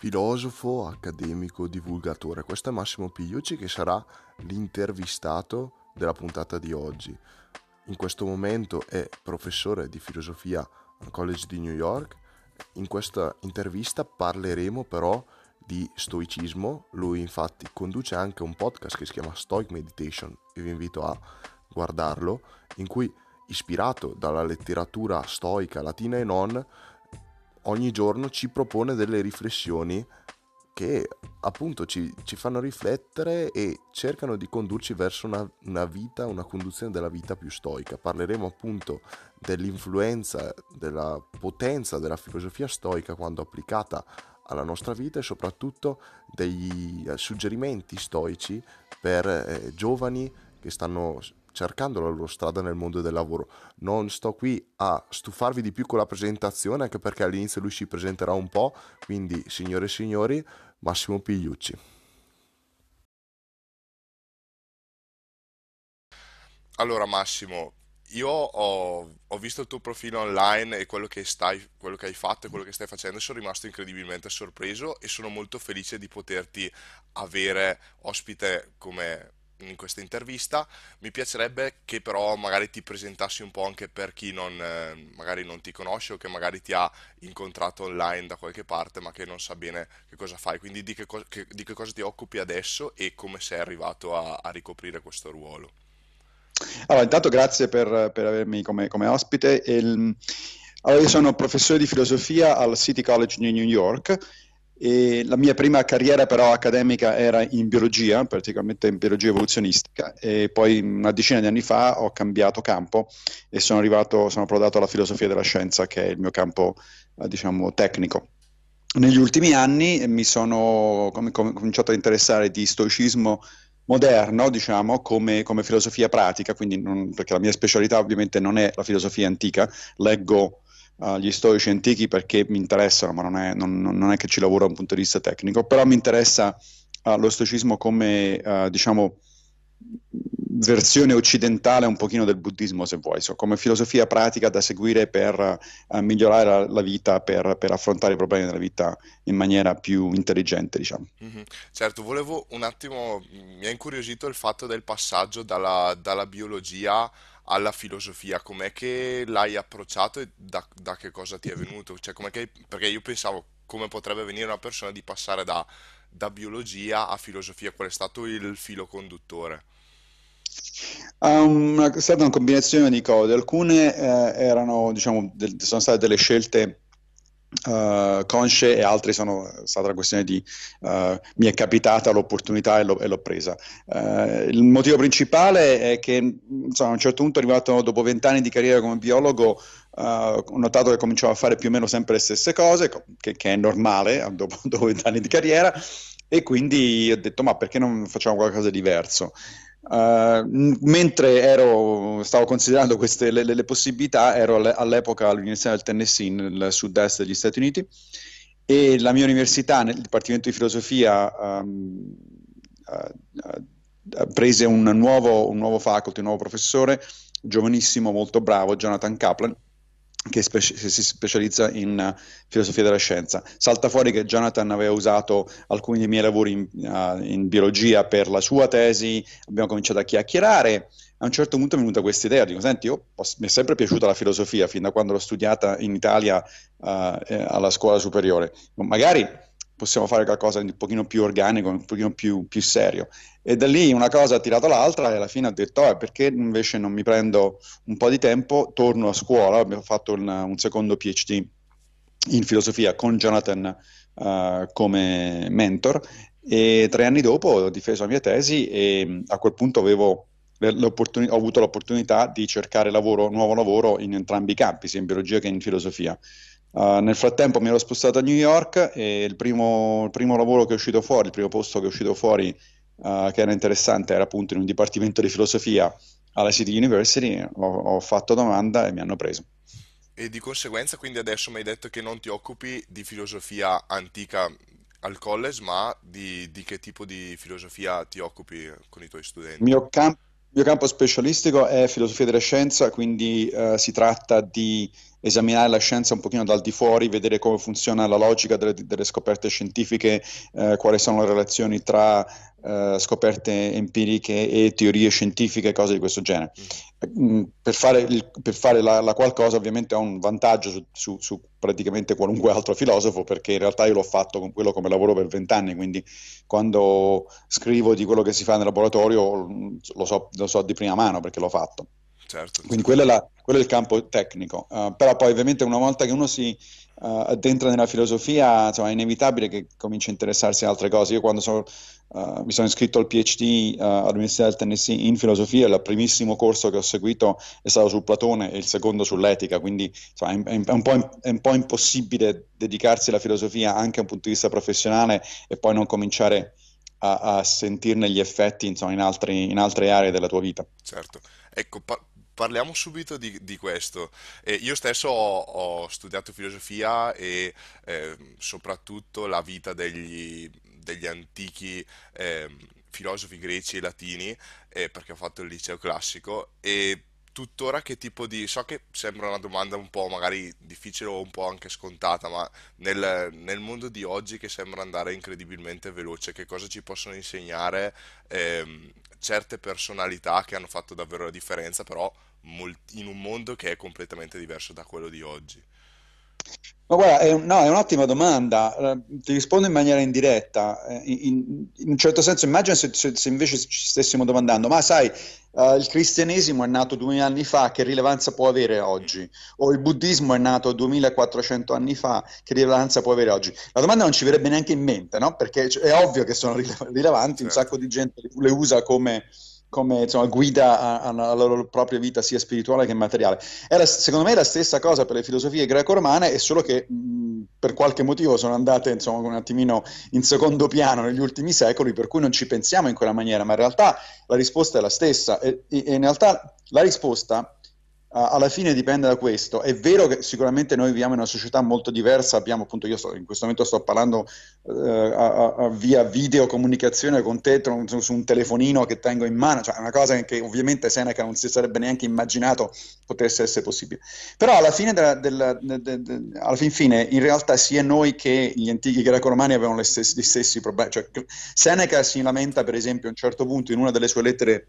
filosofo, accademico, divulgatore. Questo è Massimo Pigliucci che sarà l'intervistato della puntata di oggi. In questo momento è professore di filosofia al College di New York. In questa intervista parleremo però di stoicismo. Lui infatti conduce anche un podcast che si chiama Stoic Meditation e vi invito a guardarlo, in cui ispirato dalla letteratura stoica latina e non, ogni giorno ci propone delle riflessioni che appunto ci, ci fanno riflettere e cercano di condurci verso una, una, vita, una conduzione della vita più stoica. Parleremo appunto dell'influenza, della potenza della filosofia stoica quando applicata alla nostra vita e soprattutto dei suggerimenti stoici per eh, giovani che stanno cercando la loro strada nel mondo del lavoro. Non sto qui a stufarvi di più con la presentazione, anche perché all'inizio lui ci presenterà un po', quindi signore e signori, Massimo Pigliucci. Allora Massimo, io ho, ho, visto il tuo profilo online e quello che, stai, quello che hai fatto e quello che stai facendo sono rimasto incredibilmente sorpreso e sono molto felice di poterti avere ospite come in questa intervista. Mi piacerebbe che però magari ti presentassi un po' anche per chi non, eh, magari non ti conosce o che magari ti ha incontrato online da qualche parte ma che non sa bene che cosa fai. Quindi di che, co- che, di che cosa ti occupi adesso e come sei arrivato a, a ricoprire questo ruolo. Allora, intanto grazie per, per avermi come, come ospite. Il, allora, io sono professore di filosofia al City College di New York e la mia prima carriera però accademica era in biologia, praticamente in biologia evoluzionistica, e poi una decina di anni fa ho cambiato campo e sono arrivato, sono approdato alla filosofia della scienza, che è il mio campo, eh, diciamo, tecnico. Negli ultimi anni mi sono com- com- cominciato a interessare di stoicismo moderno, diciamo, come, come filosofia pratica, non, perché la mia specialità ovviamente non è la filosofia antica, leggo uh, gli storici antichi perché mi interessano, ma non è, non, non è, che ci lavoro da un punto di vista tecnico, però mi interessa uh, lo stoicismo come, uh, diciamo, versione occidentale un pochino del buddismo, se vuoi, so, come filosofia pratica da seguire per migliorare la, la vita, per, per, affrontare i problemi della vita in maniera più intelligente, diciamo. Mm-hmm. Certo, volevo un attimo, mi ha incuriosito il fatto del passaggio dalla, dalla biologia alla filosofia, com'è che l'hai approcciato e da, da che cosa ti è venuto? Cioè, com'è che, perché io pensavo come potrebbe venire una persona di passare da, da biologia a filosofia, qual è stato il filo conduttore? Um, è stata una combinazione di cose, alcune eh, erano, diciamo, del, sono state delle scelte uh, consce e altre sono stata una questione di uh, mi è capitata l'opportunità e l'ho, e l'ho presa. Uh, il motivo principale è che insomma, a un certo punto, arrivato dopo vent'anni di carriera come biologo, ho notato che cominciavo a fare più o meno sempre le stesse cose, che, che è normale dopo vent'anni di carriera, e quindi ho detto ma perché non facciamo qualcosa di diverso? Uh, mentre ero, stavo considerando queste le, le possibilità, ero all'epoca all'Università del Tennessee nel sud-est degli Stati Uniti e la mia università nel Dipartimento di Filosofia um, uh, uh, prese un nuovo, un nuovo faculty, un nuovo professore, giovanissimo, molto bravo, Jonathan Kaplan, che speci- si specializza in uh, filosofia della scienza. Salta fuori che Jonathan aveva usato alcuni dei miei lavori in, uh, in, biologia per la sua tesi, abbiamo cominciato a chiacchierare. A un certo punto è venuta questa idea, dico, senti, io, mi è sempre piaciuta la filosofia, fin da quando l'ho studiata in Italia uh, alla scuola superiore. Magari possiamo fare qualcosa di un pochino più organico, un pochino più, più serio. E da lì una cosa ha tirato l'altra e alla fine ho detto, eh, perché invece non mi prendo un po' di tempo, torno a scuola, abbiamo fatto un, un secondo PhD in filosofia con Jonathan uh, come mentor e tre anni dopo ho difeso la mia tesi e a quel punto avevo ho avuto l'opportunità di cercare lavoro, nuovo lavoro in entrambi i campi, sia in biologia che in filosofia. Uh, nel frattempo mi ero spostato a New York e il primo, il primo, lavoro che è uscito fuori, il primo posto che è uscito fuori, uh, che era interessante, era appunto in un dipartimento di filosofia alla City University. Ho, ho, fatto domanda e mi hanno preso. E di conseguenza, quindi adesso mi hai detto che non ti occupi di filosofia antica al college, ma di, di che tipo di filosofia ti occupi con i tuoi studenti? Il mio campo mio campo specialistico è filosofia della scienza, quindi uh, si tratta di esaminare la scienza un pochino dal di fuori, vedere come funziona la logica delle, delle scoperte scientifiche, uh, quali sono le relazioni tra uh, scoperte empiriche e teorie scientifiche, cose di questo genere. Mm, per fare, il, per fare la, la, qualcosa ovviamente ho un vantaggio su, su, su, praticamente qualunque altro filosofo perché in realtà io l'ho fatto con quello come lavoro per vent'anni, quindi quando scrivo di quello che si fa nel laboratorio mm, lo so, lo so di prima mano perché l'ho fatto. Certo. Quindi quello è, la, quello è, il campo tecnico, uh, però poi ovviamente una volta che uno si uh, addentra nella filosofia insomma, è inevitabile che cominci a interessarsi a altre cose. Io quando sono Uh, mi sono iscritto al PhD all'Università del Tennessee in filosofia, il primissimo corso che ho seguito è stato su Platone e il secondo sull'etica, quindi insomma, è, è, un è, un po', impossibile dedicarsi alla filosofia anche da un punto di vista professionale e poi non cominciare a, a sentirne gli effetti insomma, in, altri, in, altre aree della tua vita. Certo, ecco, pa- parliamo subito di, di questo. Eh, io stesso ho, ho, studiato filosofia e eh, soprattutto la vita degli degli antichi eh, filosofi greci e latini, eh, perché ho fatto il liceo classico, e tuttora che tipo di... So che sembra una domanda un po' magari difficile o un po' anche scontata, ma nel, nel mondo di oggi che sembra andare incredibilmente veloce, che cosa ci possono insegnare ehm, certe personalità che hanno fatto davvero la differenza, però in un mondo che è completamente diverso da quello di oggi? Ma guarda, è, un, no, è un'ottima domanda, uh, ti rispondo in maniera indiretta. Uh, in, in, un certo senso, immagina se, se, invece ci stessimo domandando, ma sai, uh, il cristianesimo è nato duemila anni fa, che rilevanza può avere oggi? O il buddismo è nato 2400 anni fa, che rilevanza può avere oggi? La domanda non ci verrebbe neanche in mente, no? Perché è ovvio che sono rilevanti, certo. un sacco di gente le usa come come insomma, guida alla loro propria vita sia spirituale che materiale. Era, secondo me è la stessa cosa per le filosofie greco-romane, è solo che mh, per qualche motivo sono andate insomma, un attimino in secondo piano negli ultimi secoli, per cui non ci pensiamo in quella maniera, ma in realtà la risposta è la stessa e, e in realtà la risposta alla fine dipende da questo. È vero che sicuramente noi viviamo in una società molto diversa, abbiamo appunto, io sto, in questo momento sto parlando eh, a, a, via videocomunicazione con te su, su, un telefonino che tengo in mano, cioè è una cosa che ovviamente Seneca non si sarebbe neanche immaginato potesse essere possibile. Però alla fine, della, della, de, de, alla fin fine, in realtà sia noi che gli antichi greco-romani avevano stessi, gli stessi problemi. Cioè, Seneca si lamenta, per esempio, a un certo punto in una delle sue lettere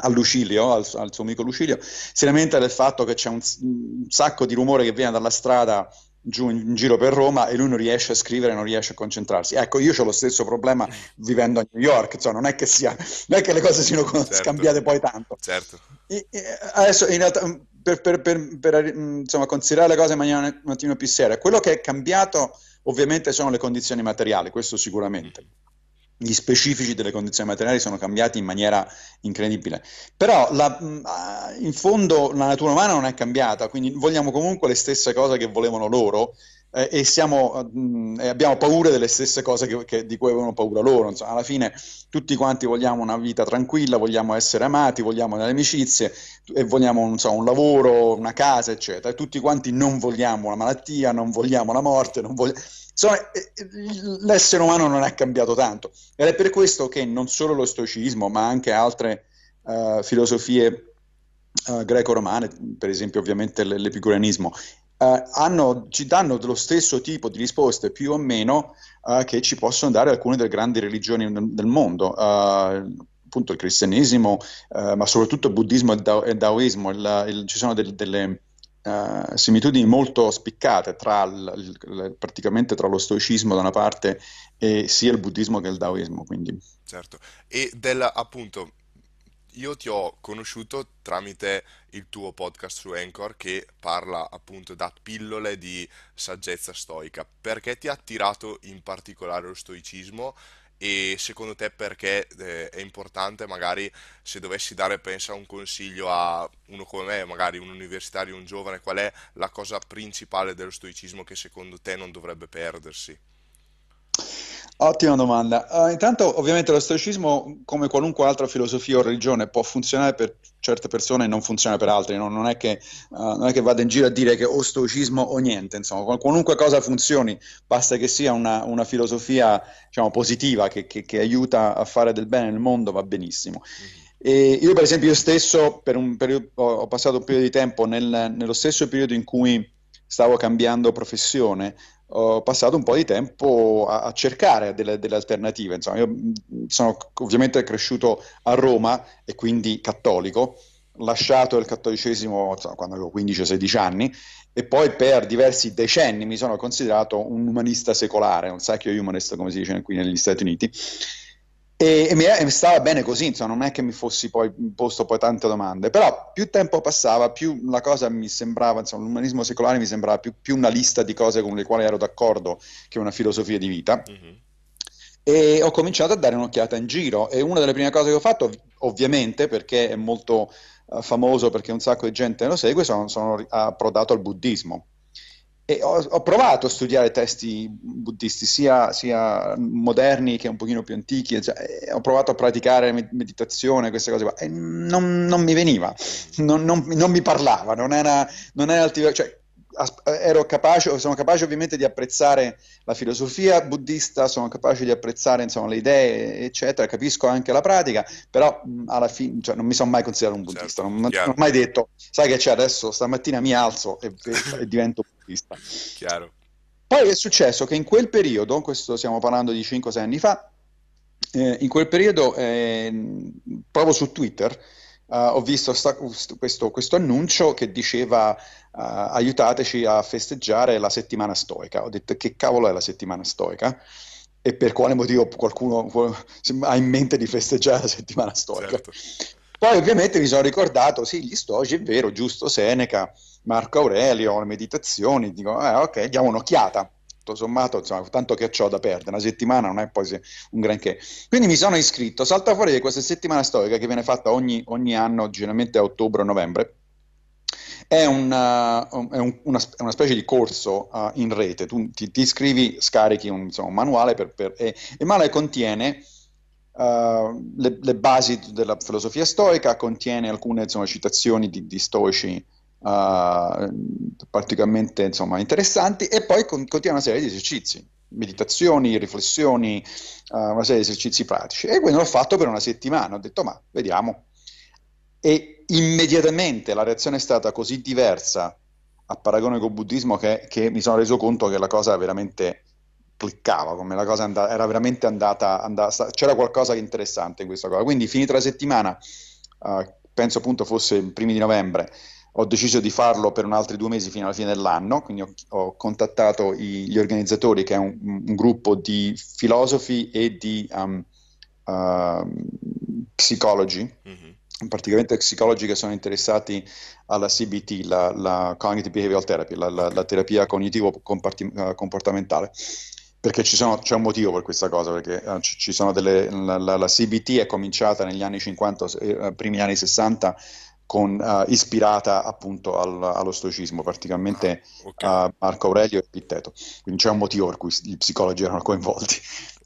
a Lucilio, al, al, suo amico Lucilio, si lamenta del fatto che c'è un, un, sacco di rumore che viene dalla strada giù in, in, giro per Roma e lui non riesce a scrivere, non riesce a concentrarsi. Ecco, io ho lo stesso problema vivendo a New York, insomma, non è che, sia, non è che le cose siano certo. scambiate poi tanto. Certo. E, e adesso, in realtà, per, per, per, per insomma, considerare le cose in maniera un attimo più seria, quello che è cambiato ovviamente sono le condizioni materiali, questo sicuramente gli specifici delle condizioni materiali sono cambiati in maniera incredibile. Però la, mm, in fondo la natura umana non è cambiata, quindi vogliamo comunque le stesse cose che volevano loro eh, e, siamo, mh, mm, e, abbiamo paura delle stesse cose che, che, di cui avevano paura loro. Insomma, alla fine tutti quanti vogliamo una vita tranquilla, vogliamo essere amati, vogliamo delle amicizie e vogliamo so, un lavoro, una casa, eccetera. Tutti quanti non vogliamo la malattia, non vogliamo la morte, non vogliamo Insomma, eh, eh, l'essere umano non è cambiato tanto. Ed è per questo che non solo lo stoicismo, ma anche altre uh, filosofie uh, greco-romane, per esempio ovviamente l'epicureanismo, uh, hanno, ci danno dello stesso tipo di risposte più o meno che ci possono dare alcune delle grandi religioni del, mondo appunto il cristianesimo, ma soprattutto il buddismo e il, Dao- il daoismo, il, il, ci sono del, delle, uh, similitudini molto spiccate tra il, il, praticamente tra lo stoicismo da una parte e sia il buddismo che il daoismo. Quindi. Certo, e del, appunto, io ti ho conosciuto tramite il tuo podcast su Anchor che parla appunto da pillole di saggezza stoica. Perché ti ha attirato in particolare lo stoicismo e secondo te perché eh, è importante magari se dovessi dare pensa un consiglio a uno come me, magari un universitario, un giovane, qual è la cosa principale dello stoicismo che secondo te non dovrebbe perdersi? Ottima domanda. Uh, intanto, ovviamente, lo stoicismo, come qualunque altra filosofia o religione, può funzionare per certe persone e non funziona per altre. No? Non, è che, uh, non, è che, vada in giro a dire che o stoicismo o niente. Insomma, qualunque cosa funzioni, basta che sia una, una filosofia diciamo, positiva che, che, che, aiuta a fare del bene nel mondo, va benissimo. Mm-hmm. E io per esempio io stesso per un periodo, ho passato un periodo di tempo nel, nello stesso periodo in cui stavo cambiando professione, ho passato un po' di tempo a, a cercare delle, delle, alternative. Insomma, io sono ovviamente cresciuto a Roma e quindi cattolico, lasciato il cattolicesimo insomma, quando avevo 15-16 anni e poi per diversi decenni mi sono considerato un umanista secolare, un secular humanist come si dice qui negli Stati Uniti e, e, mi, e, mi, stava bene così, insomma, non è che mi fossi poi posto poi tante domande, però più tempo passava, più la cosa mi sembrava, insomma, l'umanismo secolare mi sembrava più, più, una lista di cose con le quali ero d'accordo che una filosofia di vita. Mm-hmm. E ho cominciato a dare un'occhiata in giro e una delle prime cose che ho fatto, ovviamente perché è molto uh, famoso, perché un sacco di gente lo segue, sono, sono approdato al buddismo. E ho, ho, provato a studiare testi buddisti, sia, sia, moderni che un pochino più antichi, cioè, ho provato a praticare meditazione, queste cose qua, e non, non mi veniva, non, non, non, mi parlava, non era, non era attiva, cioè, capace, sono capace ovviamente di apprezzare la filosofia buddista, sono capace di apprezzare insomma, le idee, eccetera, capisco anche la pratica, però alla fine cioè, non mi sono mai considerato un buddista, certo, non, non, ho mai detto, sai che c'è adesso, stamattina mi alzo e, e, e divento buddista. Chiaro. Poi è successo che in quel periodo, questo stiamo parlando di 5-6 anni fa, eh, in quel periodo, eh, proprio su Twitter, Uh, ho visto sta, questo, questo, annuncio che diceva uh, aiutateci a festeggiare la settimana stoica. Ho detto che cavolo è la settimana stoica? E per quale motivo qualcuno ha in mente di festeggiare la settimana stoica? Certo. Poi ovviamente mi sono ricordato, sì, gli stoici, è vero, giusto, Seneca, Marco Aurelio, le meditazioni, dico, eh, ok, diamo un'occhiata tutto sommato, insomma, tanto che ho da perdere, una settimana non è poi un granché. Quindi mi sono iscritto, salta fuori di questa settimana storica che viene fatta ogni, ogni anno, generalmente a ottobre o novembre, è, una, è un, una, una, specie di corso uh, in rete, tu ti, ti iscrivi, scarichi un, insomma, un manuale per, per, e il manuale contiene uh, le, le, basi della filosofia stoica, contiene alcune insomma, citazioni di, di stoici uh, particolarmente insomma, interessanti e poi con, continua una serie di esercizi, meditazioni, riflessioni, uh, una serie di esercizi pratici. E quindi l'ho fatto per una settimana, ho detto ma vediamo. E immediatamente la reazione è stata così diversa a paragone col buddismo che, che mi sono reso conto che la cosa veramente cliccava, come la cosa and- era veramente andata, andata, c'era qualcosa di interessante in questa cosa. Quindi finita la settimana, uh, penso appunto fosse i primi di novembre, ho deciso di farlo per un altri due mesi fino alla fine dell'anno, quindi ho, ho contattato i, gli organizzatori, che è un, un, gruppo di filosofi e di um, uh, psicologi, mm-hmm. praticamente psicologi che sono interessati alla CBT, la, la Cognitive Behavioral Therapy, la, la, la terapia cognitivo-comportamentale. Perché sono, c'è un motivo per questa cosa, perché uh, ci, sono delle, la, CBT è cominciata negli anni 50, eh, primi anni 60, con, uh, ispirata appunto al, allo stoicismo, praticamente ah, okay. uh, Marco Aurelio e Epitteto. Quindi c'è un motivo per cui gli psicologi erano coinvolti.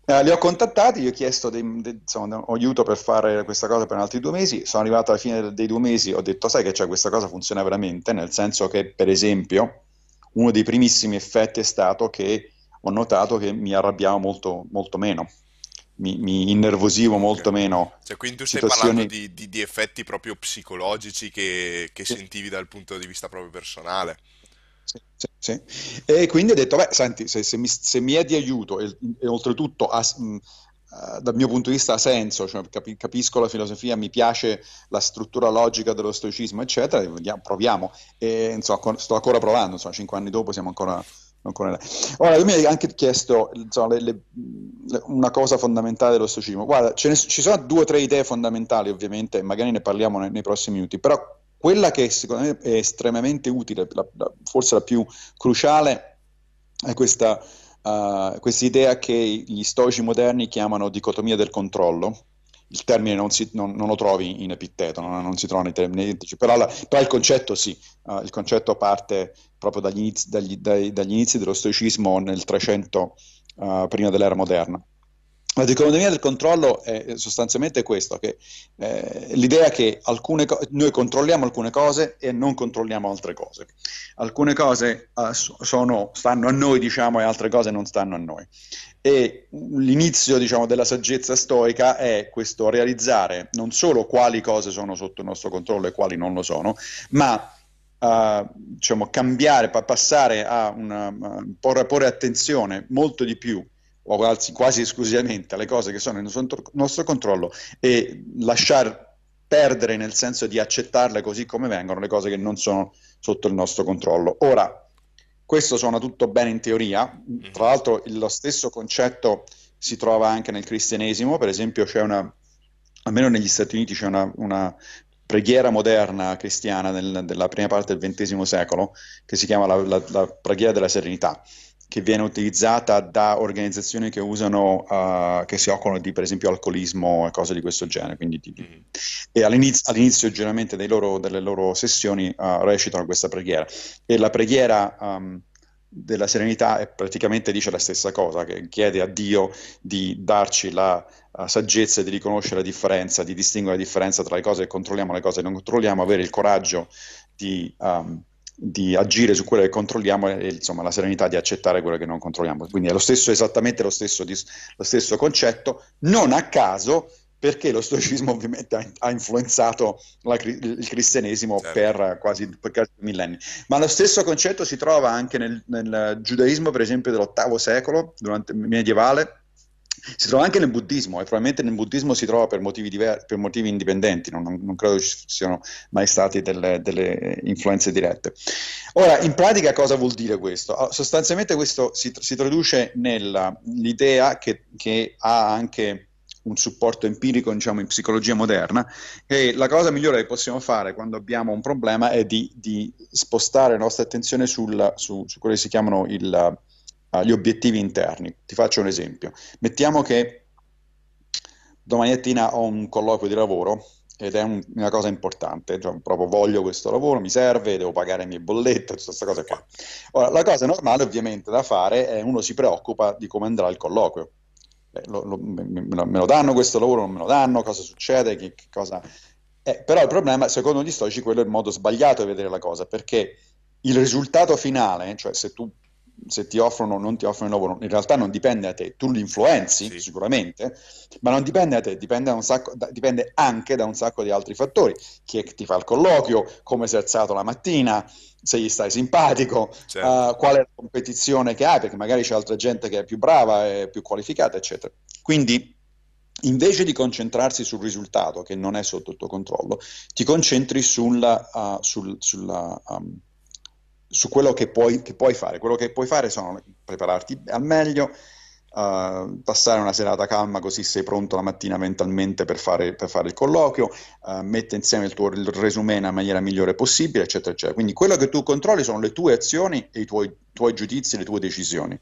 Uh, li ho contattati, gli ho chiesto dei, dei, insomma, aiuto per fare questa cosa per altri due mesi. Sono arrivato alla fine dei due mesi, ho detto: Sai che c'è questa cosa funziona veramente, nel senso che, per esempio, uno dei primissimi effetti è stato che ho notato che mi arrabbiavo molto, molto meno mi, mi innervosivo molto okay. meno. Cioè, quindi tu stai situazioni... parlando di, di, di, effetti proprio psicologici che, che sì. sentivi dal punto di vista proprio personale. Sì, sì, sì. E quindi ho detto, beh, senti, se, se, mi, se mi, è di aiuto e, e oltretutto ha, mh, uh, dal mio punto di vista ha senso, cioè capi, capisco la filosofia, mi piace la struttura logica dello stoicismo, eccetera, proviamo. E insomma, sto ancora provando, insomma, cinque anni dopo siamo ancora Ora, io mi hai anche chiesto insomma, le, le, una cosa fondamentale dello stoicismo. Guarda, ne, ci sono due o tre idee fondamentali, ovviamente, magari ne parliamo nei, nei, prossimi minuti, però quella che secondo me è estremamente utile, la, la, forse la più cruciale, è questa uh, idea che gli stoici moderni chiamano dicotomia del controllo, il termine non, si, non, non, lo trovi in Epitteto, non, non si trova nei termini identici, però, però il concetto sì, uh, il concetto parte proprio dagli inizi, dagli, dai, dagli inizi dello stoicismo nel 300 uh, eh, prima dell'era moderna. la dicotomia del controllo è sostanzialmente questo, che, eh, l'idea che co- noi controlliamo alcune cose e non controlliamo altre cose. Alcune cose uh, sono, stanno a noi, diciamo, e altre cose non stanno a noi. E l'inizio, diciamo, della saggezza stoica è questo realizzare non solo quali cose sono sotto il nostro controllo e quali non lo sono, ma uh, diciamo, cambiare, passare a una, porre, porre attenzione molto di più o quasi, quasi esclusivamente alle cose che sono nel nostro, nostro controllo e lasciar perdere nel senso di accettarle così come vengono le cose che non sono sotto il nostro controllo. Ora, questo suona tutto bene in teoria, mm-hmm. tra l'altro lo stesso concetto si trova anche nel cristianesimo, per esempio c'è una, almeno negli Stati Uniti c'è una, una preghiera moderna cristiana nel, della prima parte del XX secolo che si chiama la, la, la preghiera della serenità che viene utilizzata da organizzazioni che usano, uh, che si occupano di per esempio alcolismo e cose di questo genere. Quindi, mm. E all'inizio, all'inizio generalmente loro, delle loro sessioni uh, recitano questa preghiera. E la preghiera um, della serenità è, praticamente dice la stessa cosa, che chiede a Dio di darci la saggezza di riconoscere la differenza, di distinguere la differenza tra le cose che controlliamo e le cose che non controlliamo, avere il coraggio di... Um, di agire su quello che controlliamo e insomma, la serenità di accettare quello che non controlliamo. Quindi è lo stesso, esattamente lo stesso, lo stesso concetto, non a caso perché lo stoicismo ovviamente ha, ha influenzato la, il cristianesimo certo. per quasi, per quasi millenni. Ma lo stesso concetto si trova anche nel, nel giudaismo, per esempio, dell'ottavo secolo, durante, medievale, si trova anche nel buddismo e probabilmente nel buddismo si trova per motivi, diver- per motivi indipendenti, non, non, credo ci siano mai state delle, delle, influenze dirette. Ora, in pratica cosa vuol dire questo? Ah, sostanzialmente questo si, si traduce nell'idea che, che ha anche un supporto empirico diciamo, in psicologia moderna, che la cosa migliore che possiamo fare quando abbiamo un problema è di, di spostare la nostra attenzione sul, su, su quello che si chiamano il, uh, gli obiettivi interni. Ti faccio un esempio. Mettiamo che domani mattina ho un colloquio di lavoro ed è un, una cosa importante, cioè, proprio voglio questo lavoro, mi serve, devo pagare le mie bollette, tutte queste cose qua. Ora, la cosa normale ovviamente da fare è uno si preoccupa di come andrà il colloquio. Eh, lo, lo, me, lo danno questo lavoro, non me lo danno, cosa succede, che, che cosa... Eh, però il problema, secondo gli storici, quello è il modo sbagliato di vedere la cosa, perché il risultato finale, cioè se tu se ti offrono o non ti offrono il lavoro, in realtà non dipende da te, tu li influenzi sì. sicuramente, ma non dipende da te, dipende, da sacco, da, dipende, anche da un sacco di altri fattori, chi è che ti fa il colloquio, come sei alzato la mattina, se gli stai simpatico, certo. uh, qual è la competizione che hai, perché magari c'è altra gente che è più brava e più qualificata, eccetera. Quindi invece di concentrarsi sul risultato, che non è sotto il tuo controllo, ti concentri sulla, uh, sul, sulla um, su quello che puoi, che puoi, fare. Quello che puoi fare sono prepararti al meglio, uh, passare una serata calma così sei pronto la mattina mentalmente per fare, per fare il colloquio, uh, mettere insieme il tuo resume nella maniera migliore possibile, eccetera, eccetera. Quindi quello che tu controlli sono le tue azioni e i tuoi, tuoi giudizi, le tue decisioni.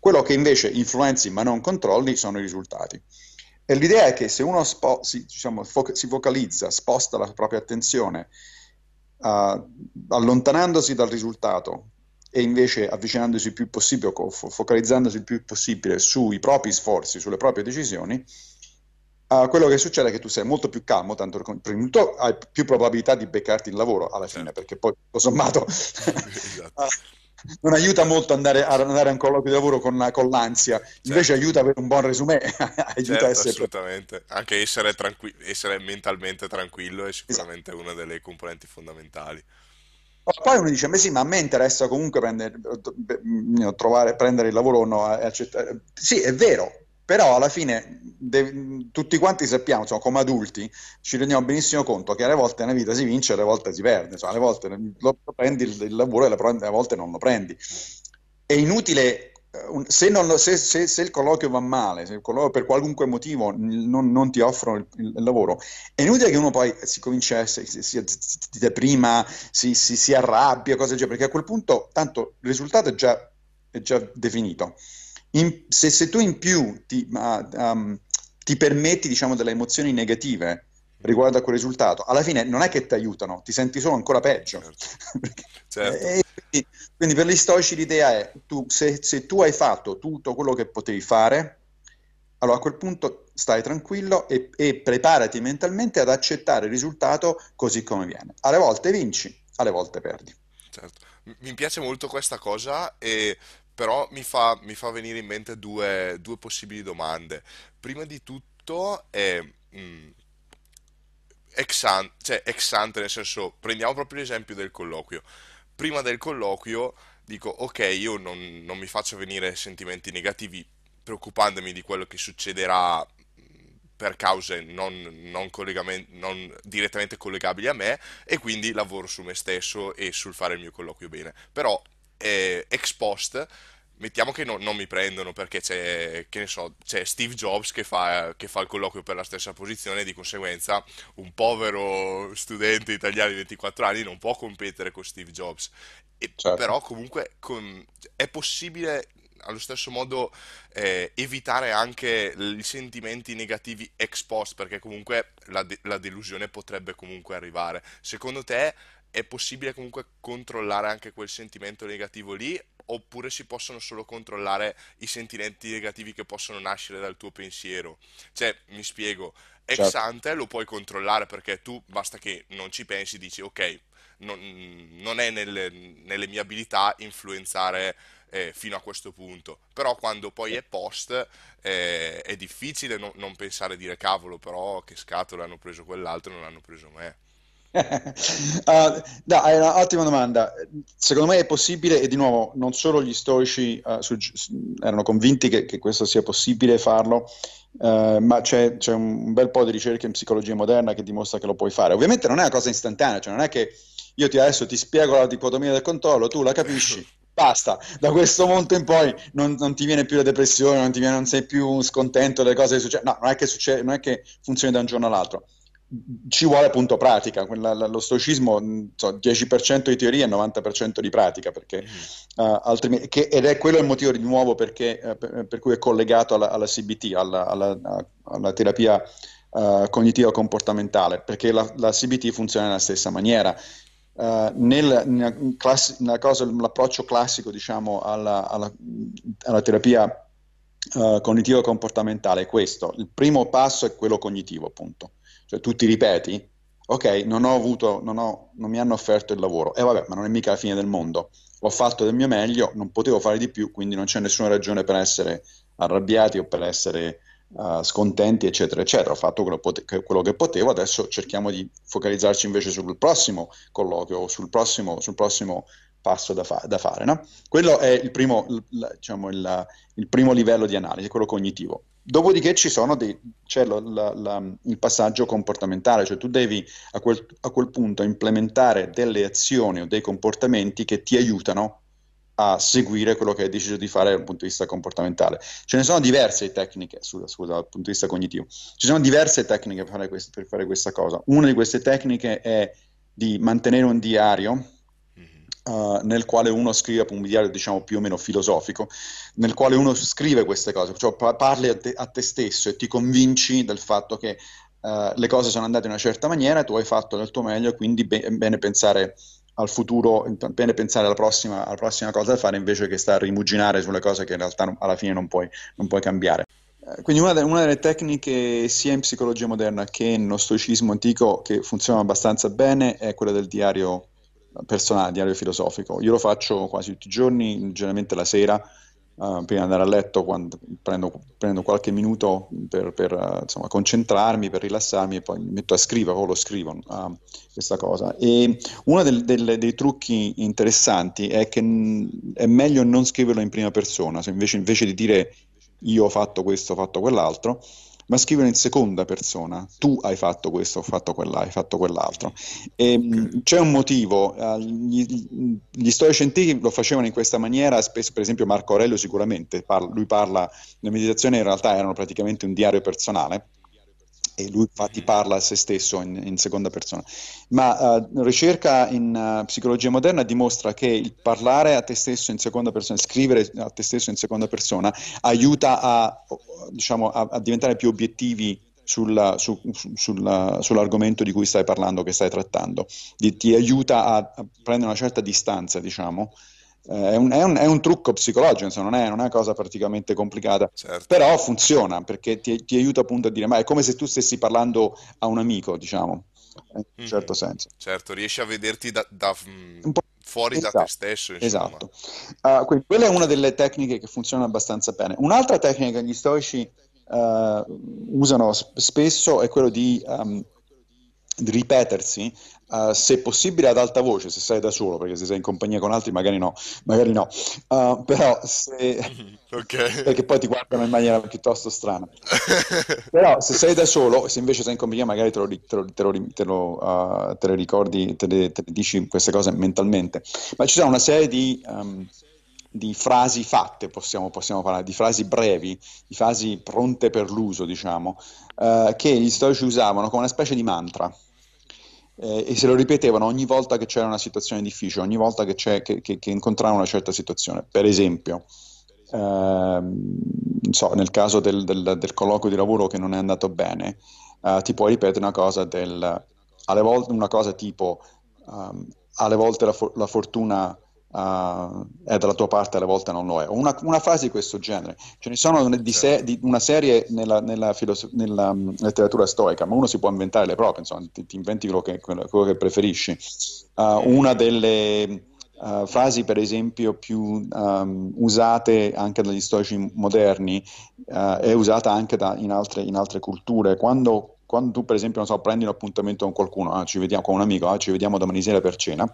Quello che invece influenzi ma non controlli sono i risultati. E l'idea è che se uno spo- si, diciamo, fo- si focalizza, sposta la propria attenzione uh, allontanandosi dal risultato e invece avvicinandosi il più possibile, fo- focalizzandosi il più possibile sui propri sforzi, sulle proprie decisioni, uh, quello che succede è che tu sei molto più calmo, tanto di tutto hai più probabilità di beccarti il lavoro alla fine, certo. perché poi tutto sommato esatto. uh, non aiuta molto andare, a andare a un colloquio di lavoro con, con l'ansia, invece certo. aiuta avere un buon resume, aiuta certo, essere... assolutamente, anche essere, tranqui- essere mentalmente tranquillo è sicuramente esatto. una delle componenti fondamentali. Poi uno dice, beh sì, ma a me interessa comunque prendere, trovare, prendere il lavoro o no, accettare. Sì, è vero, però alla fine de- tutti quanti sappiamo, insomma, come adulti, ci rendiamo benissimo conto che alle volte nella vita si vince, alle volte si perde, insomma, alle volte lo prendi il, il lavoro e alle volte non lo prendi. È inutile, eh, se, lo, se, se, se il colloquio va male, se per qualunque motivo non, non ti offrono il, il, il, lavoro, è inutile che uno poi si cominci a si, si, si, deprima, si, si, si arrabbia, cose del genere, perché a quel punto tanto il risultato è già, è già definito in, se, se, tu in più ti, um, ti permetti diciamo, delle emozioni negative riguardo a quel risultato, alla fine non è che ti aiutano, ti senti solo ancora peggio. Certo. certo. quindi, quindi, per gli stoici l'idea è tu, se, se, tu hai fatto tutto quello che potevi fare, allora a quel punto stai tranquillo e, e preparati mentalmente ad accettare il risultato così come viene. Alle volte vinci, alle volte perdi. Certo. Mi piace molto questa cosa, e, però mi fa, mi fa venire in mente due, due possibili domande. Prima di tutto è mm, ex ante, cioè ex ante, nel senso, prendiamo proprio l'esempio del colloquio. Prima del colloquio dico, ok, io non, non mi faccio venire sentimenti negativi preoccupandomi di quello che succederà per cause non, non, non, direttamente collegabili a me e quindi lavoro su me stesso e sul fare il mio colloquio bene. Però eh, ex post mettiamo che no, non mi prendono perché c'è, che ne so, c'è Steve Jobs che fa, che fa, il colloquio per la stessa posizione e di conseguenza un povero studente italiano di 24 anni non può competere con Steve Jobs. E, certo. Però comunque con, è possibile allo stesso modo eh, evitare anche i sentimenti negativi ex post, perché comunque la, de- la delusione potrebbe comunque arrivare. Secondo te è possibile comunque controllare anche quel sentimento negativo lì? Oppure si possono solo controllare i sentimenti negativi che possono nascere dal tuo pensiero? Cioè, mi spiego, ex certo. ante lo puoi controllare perché tu basta che non ci pensi, dici ok, non, non è nelle, nelle mie abilità influenzare eh, fino a questo punto. Però quando poi è post eh, è difficile no, non pensare a dire cavolo, però che scatole hanno preso quell'altro e non hanno preso me. uh, no, è un'ottima domanda. Secondo me è possibile, e di nuovo, non solo gli storici uh, su, erano convinti che, che, questo sia possibile farlo, uh, ma c'è, c'è, un bel po' di ricerca in psicologia moderna che dimostra che lo puoi fare. Ovviamente non è una cosa istantanea, cioè non è che io ti, adesso ti spiego la dicotomia del controllo, tu la capisci basta, da questo momento in poi non, non, ti viene più la depressione, non, viene, non sei più scontento delle cose che succedono, no, non è che, succede, non è che funzioni da un giorno all'altro, ci vuole appunto pratica, Quella, lo stoicismo so, 10% di teoria e 90% di pratica, perché, mm. uh, altrimenti, che, ed è quello il motivo di nuovo perché, uh, per, per, cui è collegato alla, alla CBT, alla, alla, alla terapia uh, cognitiva comportamentale, perché la, la CBT funziona nella stessa maniera nel, nella, class- nella cosa, l'approccio classico diciamo, alla, terapia cognitivo-comportamentale è questo. Il primo passo è quello cognitivo, appunto. Cioè tu ti ripeti, ok, non ho avuto, non, ho, non mi hanno offerto il lavoro, e eh, vabbè, ma non è mica la fine del mondo. Ho fatto del mio meglio, non potevo fare di più, quindi non c'è nessuna ragione per essere arrabbiati o per essere uh, scontenti, eccetera, eccetera. Ho fatto quello, pote- quello, che potevo, adesso cerchiamo di focalizzarci invece sul prossimo colloquio o sul prossimo, sul prossimo passo da, fa- da fare. No? Quello è il primo, l- diciamo, il, il primo, livello di analisi, quello cognitivo. Dopodiché dei, c'è lo, la, la, il passaggio comportamentale, cioè tu devi a quel, a quel punto implementare delle azioni o dei comportamenti che ti aiutano a seguire quello che hai deciso di fare dal punto di vista comportamentale. Ce ne sono diverse tecniche, scusa, scusa dal punto di vista cognitivo, ci sono diverse tecniche per fare, questo, per fare questa cosa. Una di queste tecniche è di mantenere un diario Uh, nel quale uno scrive un diario diciamo più o meno filosofico, nel quale uno scrive queste cose, cioè parli a te, a te stesso e ti convinci del fatto che uh, le cose sono andate in una certa maniera, tu hai fatto del tuo meglio, quindi be- è bene pensare al futuro, bene pensare alla prossima, alla prossima, cosa da fare invece che stare a rimuginare sulle cose che in realtà alla fine non puoi, non puoi cambiare. Eh, quindi una, de- una, delle tecniche sia in psicologia moderna che in stoicismo antico che funziona abbastanza bene è quella del diario personale, diario filosofico. Io lo faccio quasi tutti i giorni, generalmente la sera, uh, prima di andare a letto, quando prendo, prendo qualche minuto per, per uh, insomma, concentrarmi, per rilassarmi e poi mi metto a scrivere o lo scrivo uh, questa cosa. E uno del, del, dei trucchi interessanti è che è meglio non scriverlo in prima persona, invece, invece di dire io ho fatto questo, ho fatto quell'altro, ma scrivere in seconda persona. Tu hai fatto questo, ho fatto quella, hai fatto quell'altro. E, okay. C'è un motivo. Uh, gli, gli, storici antichi lo facevano in questa maniera, spesso, per esempio Marco Aurelio sicuramente, parla, lui parla, le meditazioni in realtà erano praticamente un diario personale e lui infatti parla a se stesso in, in seconda persona. Ma uh, ricerca in uh, psicologia moderna dimostra che il parlare a te stesso in seconda persona, scrivere a te stesso in seconda persona, aiuta a, diciamo, a, a diventare più obiettivi sulla, su, sulla, sull'argomento di cui stai parlando, che stai trattando. Di, ti aiuta a, a, prendere una certa distanza, diciamo, è, un, è, un, è, un, trucco psicologico, insomma, non è, non è una cosa praticamente complicata, certo. però funziona perché ti, ti, aiuta appunto a dire, ma è come se tu stessi parlando a un amico, diciamo, in un certo mm-hmm. senso. Certo, riesci a vederti da, da fuori esatto, da te stesso. Insomma. Esatto. Uh, quindi quella è una delle tecniche che funzionano abbastanza bene. Un'altra tecnica che gli stoici uh, usano spesso è quello di, um, di ripetersi Uh, se possibile ad alta voce, se sei da solo, perché se sei in compagnia con altri magari no, magari no. Uh, però se... Okay. perché poi ti guardano in maniera piuttosto strana. però se sei da solo, se invece sei in compagnia magari te lo, te lo, te lo, te lo uh, ricordi, te le, te le, dici queste cose mentalmente. Ma ci sono una serie di... Um, di frasi fatte, possiamo, possiamo, parlare, di frasi brevi, di frasi pronte per l'uso, diciamo, che gli storici usavano come una specie di mantra eh, e se lo ripetevano ogni volta che c'era una situazione difficile, ogni volta che, che, che, che incontravano una certa situazione. Per esempio, ehm, so, nel caso del, del, del, colloquio di lavoro che non è andato bene, eh, ti puoi ripetere una cosa, del, volte, una cosa tipo um, alle volte la, for- la fortuna uh, è dalla tua parte, alle volte non lo è. Una, una frase di questo genere. Ce ne sono di se- di una serie nella, nella, filoso- nella um, letteratura stoica, ma uno si può inventare le proprie, insomma, ti, ti inventi quello che, quello, quello che preferisci. Uh, una delle uh, frasi, per esempio, più um, usate anche dagli storici moderni è usata anche da, in, altre, in altre culture. Quando quando tu per esempio so, prendi un appuntamento con qualcuno, ah, ci vediamo con un amico, ah, ci vediamo domani sera per cena,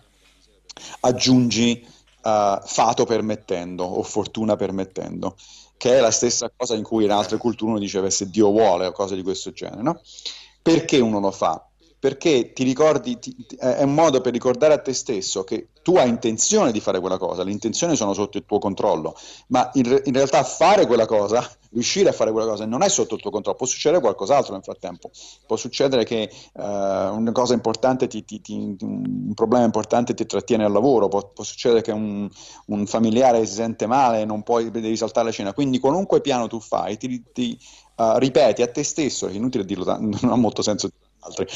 aggiungi uh, fato permettendo o fortuna permettendo, che è la stessa cosa in cui in altre culture uno diceva se Dio vuole o cose di questo genere. No? Perché uno lo fa? Perché ti ricordi, ti, è un modo per ricordare a te stesso che tu hai intenzione di fare quella cosa, le intenzioni sono sotto il tuo controllo, ma in, in realtà fare quella cosa riuscire a fare quella cosa non è sotto il tuo controllo, può succedere qualcos'altro nel frattempo, può succedere che uh, una cosa importante, ti, ti, un problema importante ti trattiene al lavoro, può, può succedere che un, un, familiare si sente male e non puoi, devi saltare la cena, quindi qualunque piano tu fai, ti, uh, ripeti a te stesso, è inutile dirlo, non ha molto senso altri,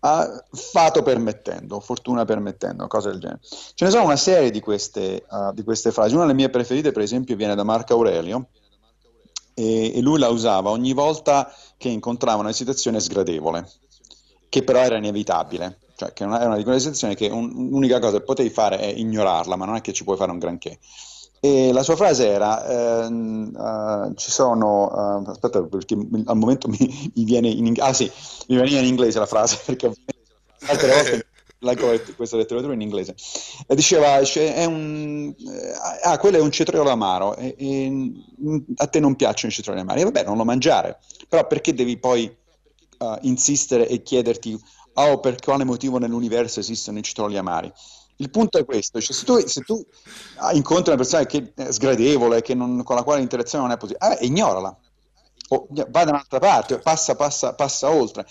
uh, fato permettendo, fortuna permettendo, cose del genere. Ce ne sono una serie di queste, uh, di queste frasi, una delle mie preferite per esempio viene da Marco Aurelio, e, e lui la usava ogni volta che incontrava una situazione sgradevole, che però era inevitabile, cioè che era una di quelle situazioni che un, l'unica cosa che potevi fare è ignorarla, ma non è che ci puoi fare un granché. E la sua frase era: uh, Ci sono. Uh, aspetta, perché al momento mi, mi viene in inglese. Ah, sì, mi veniva in inglese la frase perché altre volte leggo questa letteratura in inglese, e diceva, è un, eh, ah, quello è un cetriolo amaro, e, e, mm, a te non piacciono i cetrioli amari, e vabbè, non lo mangiare, però perché devi poi uh, insistere e chiederti, oh, per quale motivo nell'universo esistono i cetrioli amari? Il punto è questo, cioè, se tu, se tu incontri una persona che è sgradevole, che non, con la quale l'interazione non è positiva, eh, ignorala, o vai da un'altra parte, passa, passa, passa oltre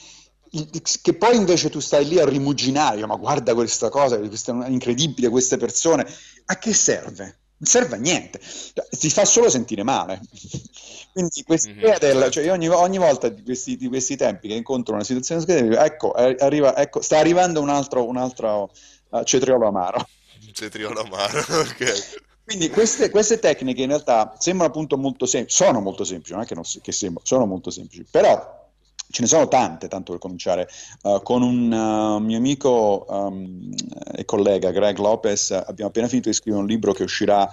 che poi invece tu stai lì a rimuginare, ma guarda questa cosa, questa è incredibile, queste persone, a che serve? Non serve a niente, ti fa solo sentire male. Quindi questa mm-hmm. idea del, cioè ogni, ogni, volta di questi, di questi, tempi che incontro una situazione sgradevole, ecco, arriva, ecco, sta arrivando un altro, un altro uh, cetriolo amaro. Cetriolo amaro, ok. Quindi queste, queste, tecniche in realtà sembrano appunto molto semplici, sono molto semplici, non è che, non, che sembrano, sono molto semplici, però Ce ne sono tante, tanto per cominciare. Uh, con un uh, mio amico um, e collega, Greg Lopez, abbiamo appena finito di scrivere un libro che uscirà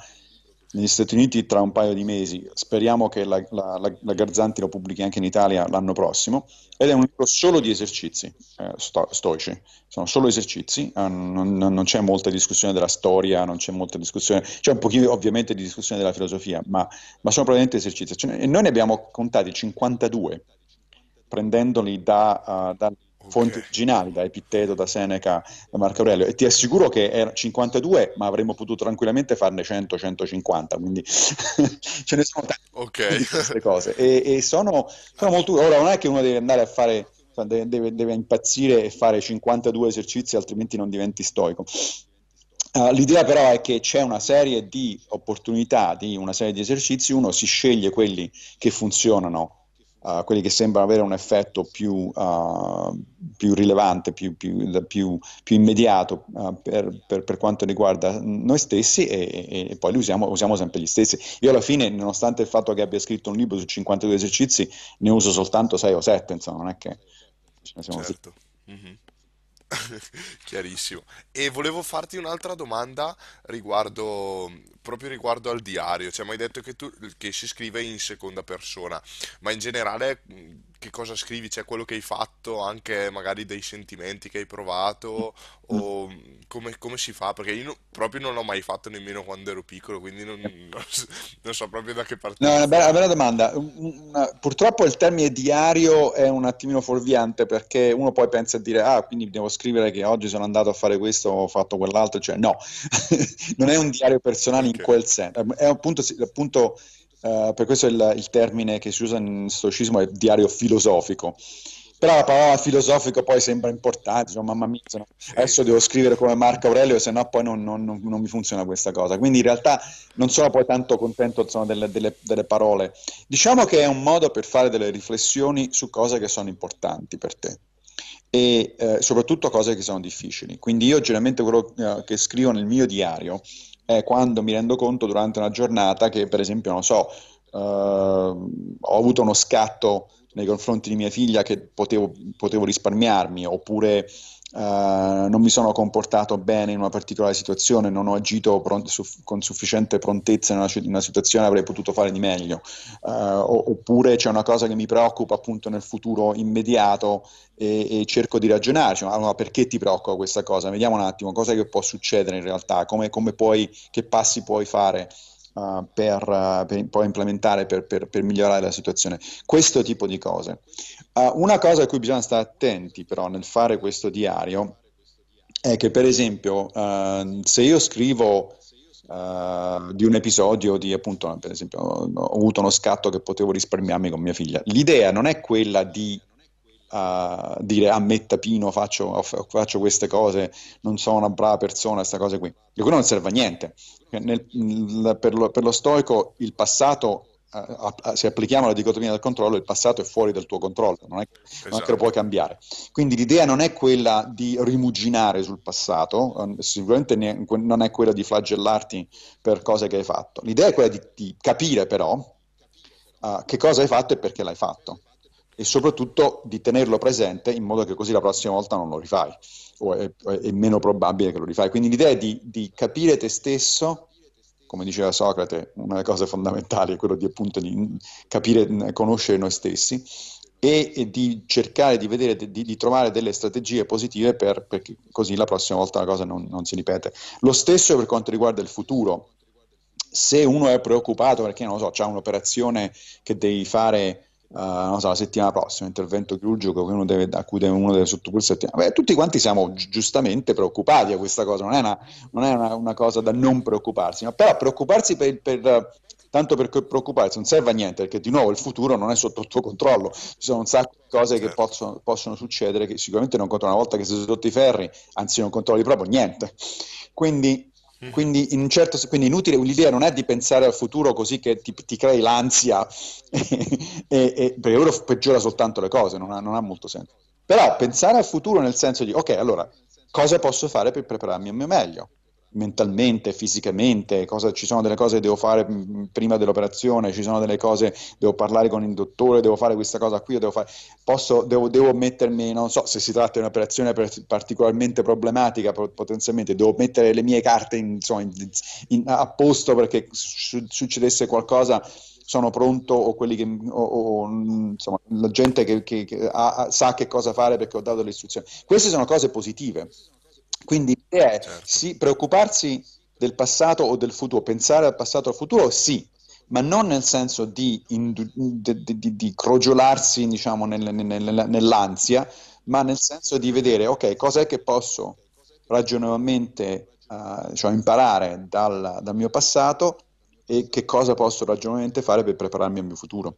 negli Stati Uniti tra un paio di mesi. Speriamo che la, la, la, la Garzanti lo pubblichi anche in Italia l'anno prossimo. Ed è un libro solo di esercizi eh, sto, stoici. Sono solo esercizi, eh, non, non, c'è molta discussione della storia, non c'è molta discussione, c'è un pochino ovviamente di discussione della filosofia, ma, ma sono probabilmente esercizi. Cioè, e noi ne abbiamo contati 52 prendendoli da, uh, da fonti okay. originali, da Epitteto, da Seneca, da Marco Aurelio, e ti assicuro che erano 52, ma avremmo potuto tranquillamente farne 100-150, quindi ce ne sono tante okay. di queste cose. E, e sono, sono, molto... Ora non è che uno deve andare a fare, deve, deve impazzire e fare 52 esercizi, altrimenti non diventi stoico. Uh, l'idea però è che c'è una serie di opportunità, di una serie di esercizi, uno si sceglie quelli che funzionano uh, quelli che sembrano avere un effetto più, uh, più rilevante, più, più, più, immediato uh, per, per, per, quanto riguarda noi stessi e, e, e poi li usiamo, usiamo, sempre gli stessi. Io alla fine, nonostante il fatto che abbia scritto un libro su 52 esercizi, ne uso soltanto 6 o 7, insomma, non è che ce ne siamo certo. Mm-hmm. Chiarissimo. E volevo farti un'altra domanda riguardo, proprio riguardo al diario. Cioè, mi hai detto che tu che si scrive in seconda persona, ma in generale che cosa scrivi? C'è quello che hai fatto, anche magari dei sentimenti che hai provato, o come, come si fa? Perché io no- proprio non l'ho mai fatto nemmeno quando ero piccolo, quindi non, non so, non so proprio da che parte No, è una bella, una bella domanda. Una- purtroppo il termine diario è un attimino fuorviante perché uno poi pensa a dire, ah, quindi devo scrivere che oggi sono andato a fare questo, ho fatto quell'altro, cioè no, non è un diario personale in Ok, quel senso, è appunto, appunto eh, per questo il, il termine che si usa in stoicismo è diario filosofico. Però la parola filosofico poi sembra importante, insomma, mamma mia, no- adesso devo scrivere come Marco Aurelio, se no poi non, non- non- non mi funziona questa cosa. Quindi in realtà non sono poi tanto contento, insomma, delle, delle- delle parole. Diciamo che è un modo per fare delle riflessioni su cose che sono importanti per te e eh, soprattutto cose che sono difficili. Quindi io generalmente quello eh, che scrivo nel mio diario è quando mi rendo conto durante una giornata che, per esempio, non so, eh, ho avuto uno scatto nei confronti di mia figlia che potevo, potevo risparmiarmi, oppure eh, non mi sono comportato bene in una particolare situazione, non ho agito pron- su- con sufficiente prontezza in una, in una situazione, avrei potuto fare di meglio, o- oppure c'è una cosa che mi preoccupa appunto nel futuro immediato e, e cerco di ragionarci, ma allora, perché ti preoccupa questa cosa? Vediamo un attimo cosa che può succedere in realtà, come, come puoi, che passi puoi fare uh, per, uh, per poi implementare per, per, per, migliorare la situazione. Questo tipo di cose. Uh, una cosa a cui bisogna stare attenti però nel fare questo diario è che per esempio se io scrivo Uh, di un episodio di appunto per esempio ho avuto uno scatto che potevo risparmiarmi con mia figlia l'idea non è quella di uh, dire a me tapino faccio, faccio, queste cose, non sono una brava persona, queste cose qui. E quello non serve a niente. Nel, nel, per, lo, per, lo, stoico il passato, uh, se applichiamo la dicotomia del controllo, il passato è fuori dal tuo controllo, non è, esatto. non è che lo puoi cambiare. Quindi l'idea non è quella di rimuginare sul passato, um, sicuramente ne, non è quella di flagellarti per cose che hai fatto. L'idea è quella di, di capire però uh, che cosa hai fatto e perché l'hai fatto e soprattutto di tenerlo presente in modo che così la prossima volta non lo rifai o è, è meno probabile che lo rifai. Quindi l'idea è di, di, capire te stesso, come diceva Socrate, una delle cose fondamentali è quello di appunto di capire, conoscere noi stessi e, e di cercare di vedere, di, di, trovare delle strategie positive per, perché così la prossima volta la cosa non, non si ripete. Lo stesso per quanto riguarda il futuro. Se uno è preoccupato perché, non lo so, c'è un'operazione che devi fare Uh, non so, la settimana prossima, intervento chirurgico uno deve, a cui deve, uno deve sottoporsi. Beh, tutti quanti siamo gi- giustamente preoccupati a questa cosa, non è una, non è una, una cosa da non preoccuparsi, no? però preoccuparsi per, per, tanto per preoccuparsi non serve a niente, perché di nuovo il futuro non è sotto il tuo controllo, ci sono un sacco di cose certo. che possono, possono, succedere che sicuramente non controlli una volta che sei sotto i ferri, anzi non controlli proprio niente. Quindi. Quindi, in un certo, quindi inutile, l'idea non è di pensare al futuro così che ti, ti crei l'ansia, e, e, e, perché quello peggiora soltanto le cose, non ha, non ha molto senso. Però pensare al futuro nel senso di, ok, allora, cosa posso fare per prepararmi al mio meglio? Mentalmente, fisicamente, cosa, ci sono delle cose che devo fare prima dell'operazione, ci sono delle cose, devo parlare con il dottore, devo fare questa cosa qui, devo, fare, posso, devo, devo mettermi, non so se si tratta di un'operazione particolarmente problematica, potenzialmente, devo mettere le mie carte in, insomma, in, in, a posto perché su, succedesse qualcosa sono pronto o quelli che o, o, insomma, la gente che, che, che ha, sa che cosa fare perché ho dato le istruzioni. Queste sono cose positive quindi l'idea è certo. sì, preoccuparsi del passato o del futuro, pensare al passato o al futuro, sì, ma non nel senso di, di, di, di crogiolarsi diciamo, nel, nel, nell'ansia, ma nel senso di vedere, ok, cos'è che posso ragionevolmente uh, cioè imparare dal, dal mio passato e che cosa posso ragionevolmente fare per prepararmi al mio futuro.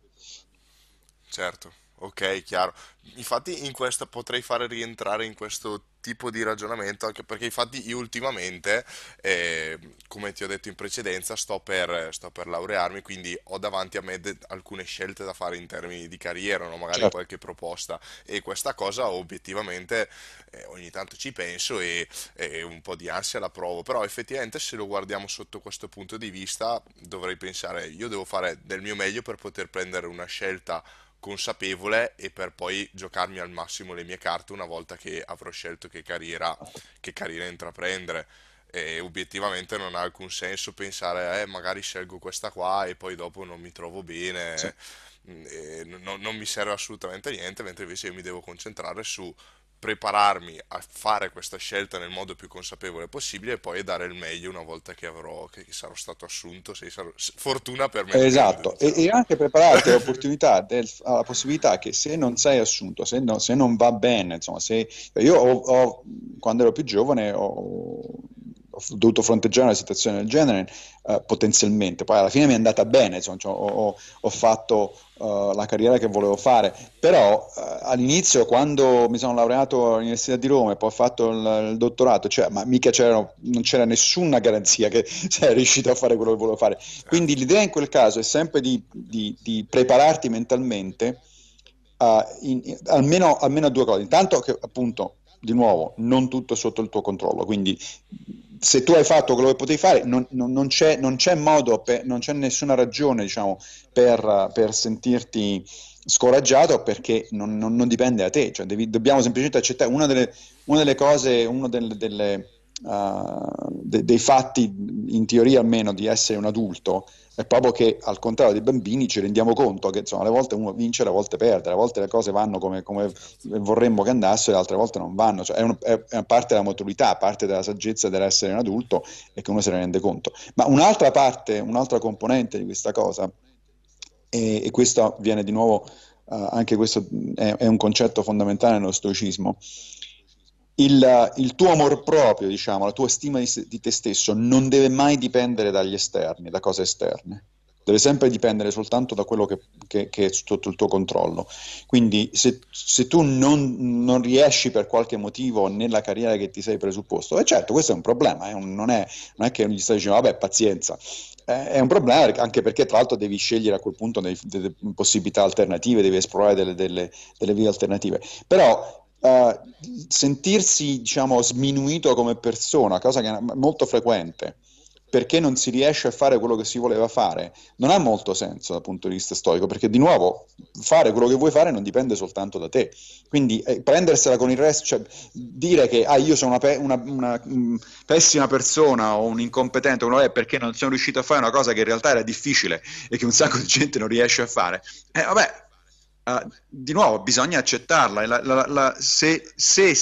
Certo, ok, chiaro. Infatti in questa potrei fare rientrare in questo tipo di ragionamento, anche perché infatti io ultimamente, eh, come ti ho detto in precedenza, sto per, sto per laurearmi, quindi ho davanti a me de- alcune scelte da fare in termini di carriera, no? magari certo. qualche proposta e questa cosa obiettivamente eh, ogni tanto ci penso e, e un po' di ansia la provo, però effettivamente se lo guardiamo sotto questo punto di vista dovrei pensare io devo fare del mio meglio per poter prendere una scelta consapevole e per poi giocarmi al massimo le mie carte una volta che avrò scelto che carriera, che carriera intraprendere. E obiettivamente non ha alcun senso pensare, eh, magari scelgo questa qua e poi dopo non mi trovo Sì. bene, mm, e non, non mi serve assolutamente niente, mentre invece io mi devo concentrare su prepararmi a fare questa scelta nel modo più consapevole possibile e poi dare il meglio una volta che avrò, che sarò stato assunto, se sarò- fortuna permettendo, Esatto, e, diciamo. e anche prepararti del- alla possibilità che se non sei assunto, se, no- se non va bene, insomma, se io ho, ho- quando ero più giovane ho, ho dovuto fronteggiare una situazione del genere, eh, potenzialmente, poi alla fine mi è andata bene, insomma, cioè, ho, ho- fatto eh, la carriera che volevo fare, però eh, all'inizio quando mi sono laureato all'Università di Roma e poi ho fatto il, il dottorato, cioè, ma mica c'era, non c'era nessuna garanzia che sei riuscito a fare quello che volevo fare. Quindi l'idea in quel caso è sempre di, di- di prepararti mentalmente a, in- in- almeno, almeno a due cose. Intanto che appunto, di nuovo, non tutto è sotto il tuo controllo, quindi se tu hai fatto quello che potevi fare, non, non- non c'è, non c'è modo, per- non c'è nessuna ragione, diciamo, per, per sentirti scoraggiato perché non, non- non dipende da te, cioè devi- dobbiamo semplicemente accettare una delle, una delle cose, uno delle, delle, uh, de- dei fatti, in teoria almeno, di essere un adulto è proprio che al contrario dei bambini ci rendiamo conto che insomma, alle volte uno vince, alle volte perde, alle volte le cose vanno come, come vorremmo che andassero, altre volte non vanno. Cioè, è, un- è- è parte della maturità, parte della saggezza dell'essere un adulto e che uno se ne rende conto. Ma un'altra parte, un'altra componente di questa cosa, e, e questo viene di nuovo, eh, anche questo è, è un concetto fondamentale nello stoicismo, il, il tuo amor proprio, diciamo, la tua stima di, di te stesso non deve mai dipendere dagli esterni, da cose esterne. Deve sempre dipendere soltanto da quello che, che- che è sotto il tuo controllo. Quindi, se, se tu non, non riesci per qualche motivo nella carriera che ti sei presupposto, e certo, questo è un problema, eh, non è, non è che gli stai dicendo, vabbè, pazienza. È un problema anche perché, tra l'altro, devi scegliere a quel punto dei- delle possibilità alternative, devi esplorare delle, delle- delle vie alternative. Però eh, sentirsi, diciamo, sminuito come persona, cosa che è molto frequente, perché non si riesce a fare quello che si voleva fare, non ha molto senso dal punto di vista storico, perché di nuovo fare quello che vuoi fare non dipende soltanto da te. Quindi eh, prendersela con il resto, cioè dire che ah, io sono una, pe- una- una, mm, pessima persona o un incompetente, uno è perché non sono riuscito a fare una cosa che in realtà era difficile e che un sacco di gente non riesce a fare. Eh, vabbè, Uh, di nuovo bisogna accettarla. La, la, la, se, se,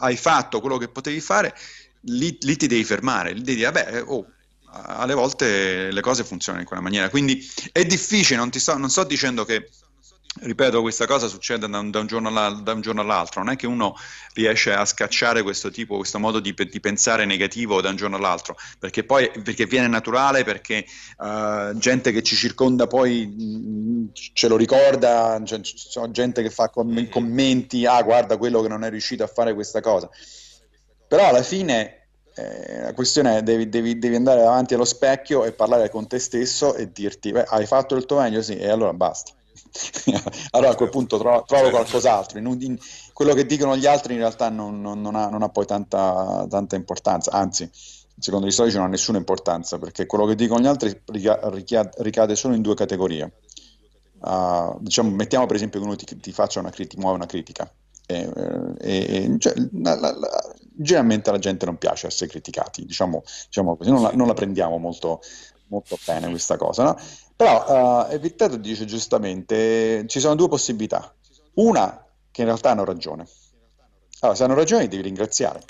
hai fatto quello che potevi fare, lì, lì ti devi fermare. Lì devi dire, vabbè, oh, alle volte le cose funzionano in quella maniera. Quindi è difficile, non, sto, non sto dicendo che ripeto, questa cosa succede da un, da, un da un, giorno all'altro, non è che uno riesce a scacciare questo tipo, questo modo di, di pensare negativo da un giorno all'altro, perché poi perché viene naturale, perché uh, gente che ci circonda poi mh, ce lo ricorda, c'è, c'è gente che fa com- commenti, ah guarda quello che non è riuscito a fare questa cosa, però alla fine eh, la questione è devi, devi, devi, andare davanti allo specchio e parlare con te stesso e dirti, beh, hai fatto il tuo meglio, sì, e allora basta allora a quel punto trovo, trovo qualcos'altro. In, in, quello che dicono gli altri in realtà non, non, non, ha, non ha, poi tanta, tanta, importanza, anzi, secondo gli storici non ha nessuna importanza, perché quello che dicono gli altri ricade, ricade solo in due categorie. Uh, diciamo, mettiamo per esempio che uno ti, ti faccia una muove una critica. E, e, cioè, la, la, la, generalmente alla gente non piace essere criticati, diciamo, diciamo non la, non la prendiamo molto, molto bene questa cosa, no? Però uh, Epitteto dice giustamente, ci sono due possibilità. Una, che in realtà hanno ragione. Allora, se hanno ragione devi ringraziare,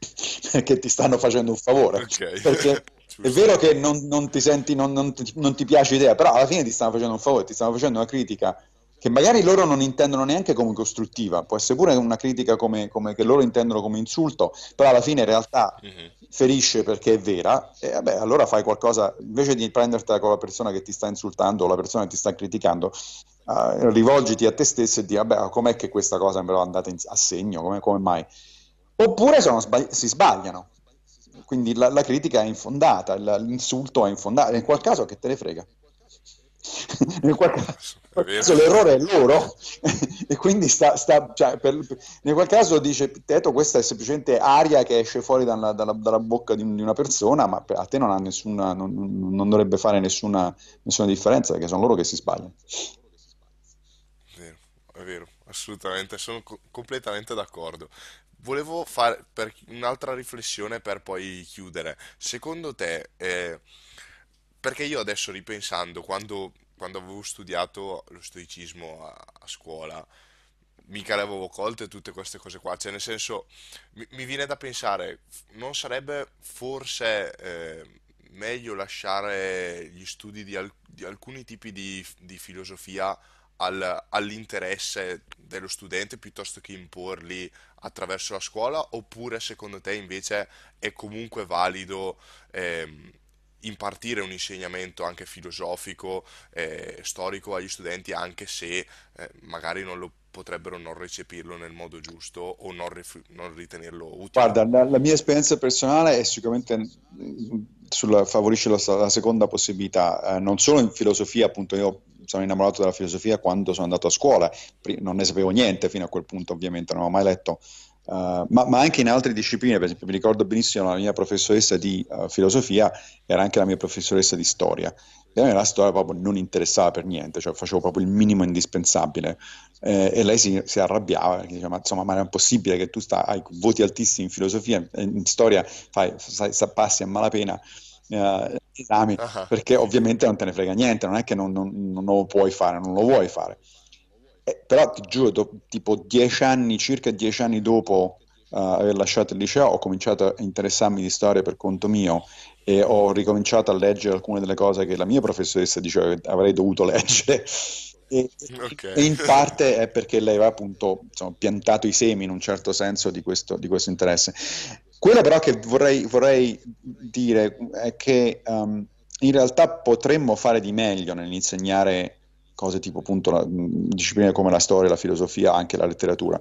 perché ti stanno facendo un favore. Ok. Perché è vero che non, non ti senti, non, non, ti, non ti piace l'idea, però alla fine ti stanno facendo un favore, ti stanno facendo una critica che magari loro non intendono neanche come costruttiva, può essere pure una critica come, come che loro intendono come insulto, però alla fine in realtà Mhm. ferisce perché è vera, e vabbè, allora fai qualcosa, invece di prendertela con la persona che ti sta insultando o la persona che ti sta criticando, eh, rivolgiti a te stesso e di, vabbè, com'è che questa cosa me l'ho andata in- a segno, come, come mai? oppure sbagli- si sbagliano. Quindi la, la critica è infondata, l'insulto è infondato. In quel caso che te ne frega? nel qual caso l'errore è loro. E quindi sta, sta cioè, per, nel qual caso dice Teto questa è semplicemente aria che esce fuori dalla, dalla, dalla bocca di, di, una persona ma a te non, ha nessuna, non, non dovrebbe fare nessuna, nessuna, differenza perché sono loro che si sbagliano. È vero, è vero assolutamente sono co- completamente d'accordo. Volevo fare un'altra riflessione per poi chiudere. Secondo te eh, perché io adesso ripensando, quando, quando avevo studiato lo stoicismo a, a scuola, mica le avevo colte tutte queste cose qua, cioè nel senso mi, mi viene da pensare, non sarebbe forse eh, meglio lasciare gli studi di, al- di alcuni tipi di, di filosofia al- all'interesse dello studente piuttosto che imporli attraverso la scuola, oppure secondo te invece è comunque valido ehm, impartire un insegnamento anche filosofico, eh, storico agli studenti, anche se eh, magari non lo potrebbero non recepirlo nel modo giusto o non, rif- non ritenerlo utile. Guarda, la, la, mia esperienza personale è sicuramente mm, sulla, favorisce la, la, seconda possibilità, eh, non solo in filosofia, appunto io sono innamorato della filosofia quando sono andato a scuola, non ne sapevo niente fino a quel punto ovviamente, non avevo mai letto Uh, ma, ma, anche in altre discipline, per esempio mi ricordo benissimo la mia professoressa di uh, filosofia era anche la mia professoressa di storia. E a me la storia proprio non interessava per niente, cioè facevo proprio il minimo indispensabile. Eh, e lei si, si arrabbiava diceva ma insomma ma è possibile che tu sta, hai voti altissimi in filosofia in storia fai, sai, passi a malapena uh, esami uh-huh. perché ovviamente non te ne frega niente, non è che non, non, non lo puoi fare, non lo vuoi fare eh, però ti giuro, do, tipo dieci anni, circa dieci anni dopo uh, aver lasciato il liceo, ho cominciato a interessarmi di storia per conto mio e ho ricominciato a leggere alcune delle cose che la mia professoressa diceva che avrei dovuto leggere. E, okay. e, in parte è perché lei aveva appunto insomma, piantato i semi in un certo senso di questo, di questo interesse. Quello però che vorrei, vorrei dire è che um, in realtà potremmo fare di meglio nell'insegnare cose tipo appunto la, discipline come la storia, la filosofia, anche la letteratura,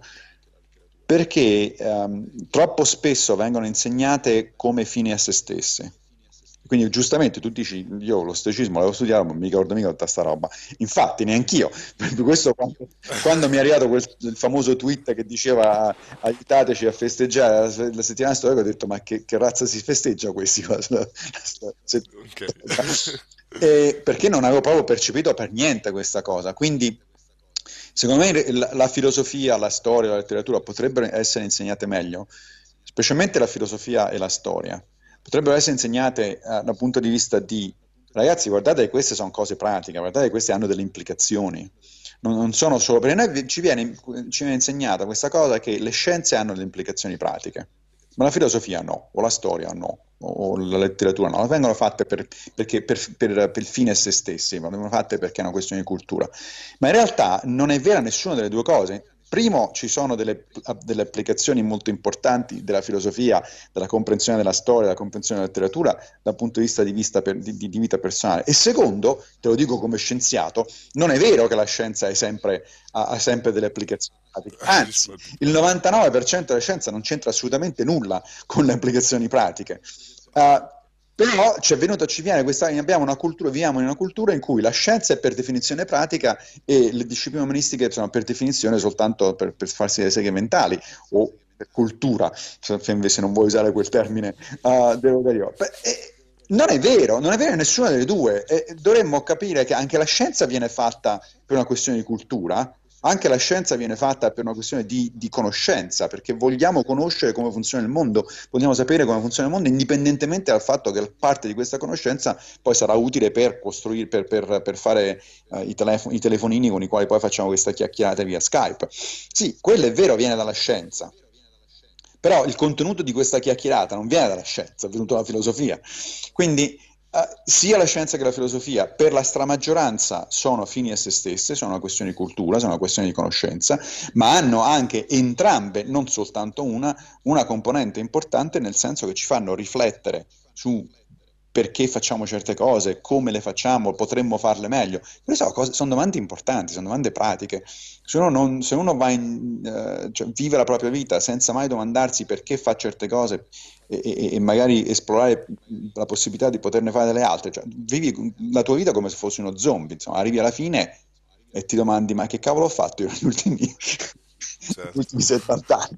perché ehm, troppo spesso vengono insegnate come fini a se stesse. Quindi giustamente tu dici, io lo stoicismo l'avevo studiato, ma non mi ricordo mica tutta sta roba. Infatti neanch'io, questo quando, quando mi è arrivato quel, il famoso tweet che diceva aiutateci a festeggiare la, la settimana storica, ho detto ma che, che razza si festeggia questi? okay. Eh, perché non avevo proprio percepito per niente questa cosa. Quindi, secondo me, la, la, filosofia, la storia, la letteratura potrebbero essere insegnate meglio, specialmente la filosofia e la storia. Potrebbero essere insegnate uh, dal punto di vista di ragazzi, guardate che queste sono cose pratiche, guardate che queste hanno delle implicazioni. Non, non sono solo perché noi ci viene, ci viene insegnata questa cosa che le scienze hanno delle implicazioni pratiche, ma la filosofia no, o la storia no o la letteratura, no, vengono fatte per, perché, per, per, per, fine a se stessi, vengono fatte perché è una questione di cultura. Ma in realtà non è vera nessuna delle due cose. Primo, ci sono delle, delle, applicazioni molto importanti della filosofia, della comprensione della storia, della comprensione della letteratura dal punto di vista di, vista per, di, di, vita personale. E secondo, te lo dico come scienziato, non è vero che la scienza sempre, ha, ha, sempre delle applicazioni pratiche. Anzi, il 99% della scienza non c'entra assolutamente nulla con le applicazioni pratiche. Uh, però ci è venuto, ci viene questa, una cultura, viviamo in una cultura in cui la scienza è per definizione pratica e le discipline umanistiche sono per definizione soltanto per, per farsi le seghe mentali o per cultura, se non vuoi usare quel termine uh, devo dire io. Beh, eh, non è vero, non è vero nessuna delle due. Eh, dovremmo capire che anche la scienza viene fatta per una questione di cultura, anche la scienza viene fatta per una questione di, di, conoscenza, perché vogliamo conoscere come funziona il mondo, vogliamo sapere come funziona il mondo, indipendentemente dal fatto che parte di questa conoscenza poi sarà utile per costruire, per, per, per fare uh, i, telefon- i telefonini con i quali poi facciamo questa chiacchierata via Skype. Sì, quello è vero, viene dalla scienza. Però il contenuto di questa chiacchierata non viene dalla scienza, è venuto dalla filosofia. Quindi sia la scienza che la filosofia per la stramaggioranza sono fini a se stesse, sono una questione di cultura, sono una questione di conoscenza, ma hanno anche entrambe, non soltanto una, una componente importante nel senso che ci fanno riflettere su perché facciamo certe cose, come le facciamo, potremmo farle meglio. Queste sono, sono domande importanti, sono domande pratiche. Se uno, non, se uno in, uh, cioè, vive la propria vita senza mai domandarsi perché fa certe cose e, e, e, magari esplorare la possibilità di poterne fare delle altre, cioè, vivi la tua vita come se fossi uno zombie, insomma, arrivi alla fine e ti domandi ma che cavolo ho fatto io negli ultimi, certo. ultimi 70 anni?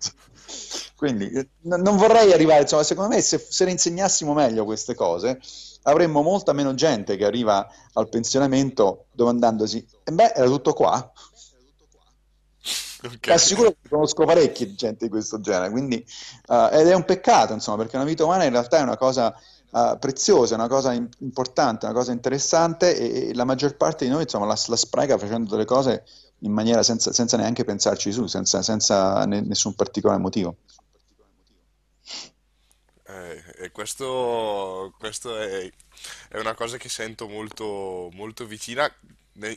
Quindi eh, non vorrei arrivare, insomma, secondo me se, se le insegnassimo meglio queste cose, avremmo molta meno gente che arriva al pensionamento domandandosi, e beh, era tutto qua? Okay. Assicuro che conosco parecchie gente di questo genere, quindi, uh, ed è un peccato, insomma, perché una vita umana in realtà è una cosa uh, preziosa, è una cosa in- importante, una cosa interessante e, e, la maggior parte di noi, insomma, la, la spreca facendo delle cose in maniera senza, senza neanche pensarci su, senza, senza ne- nessun particolare motivo. Eh, questo, questo è, è, una cosa che sento molto, molto vicina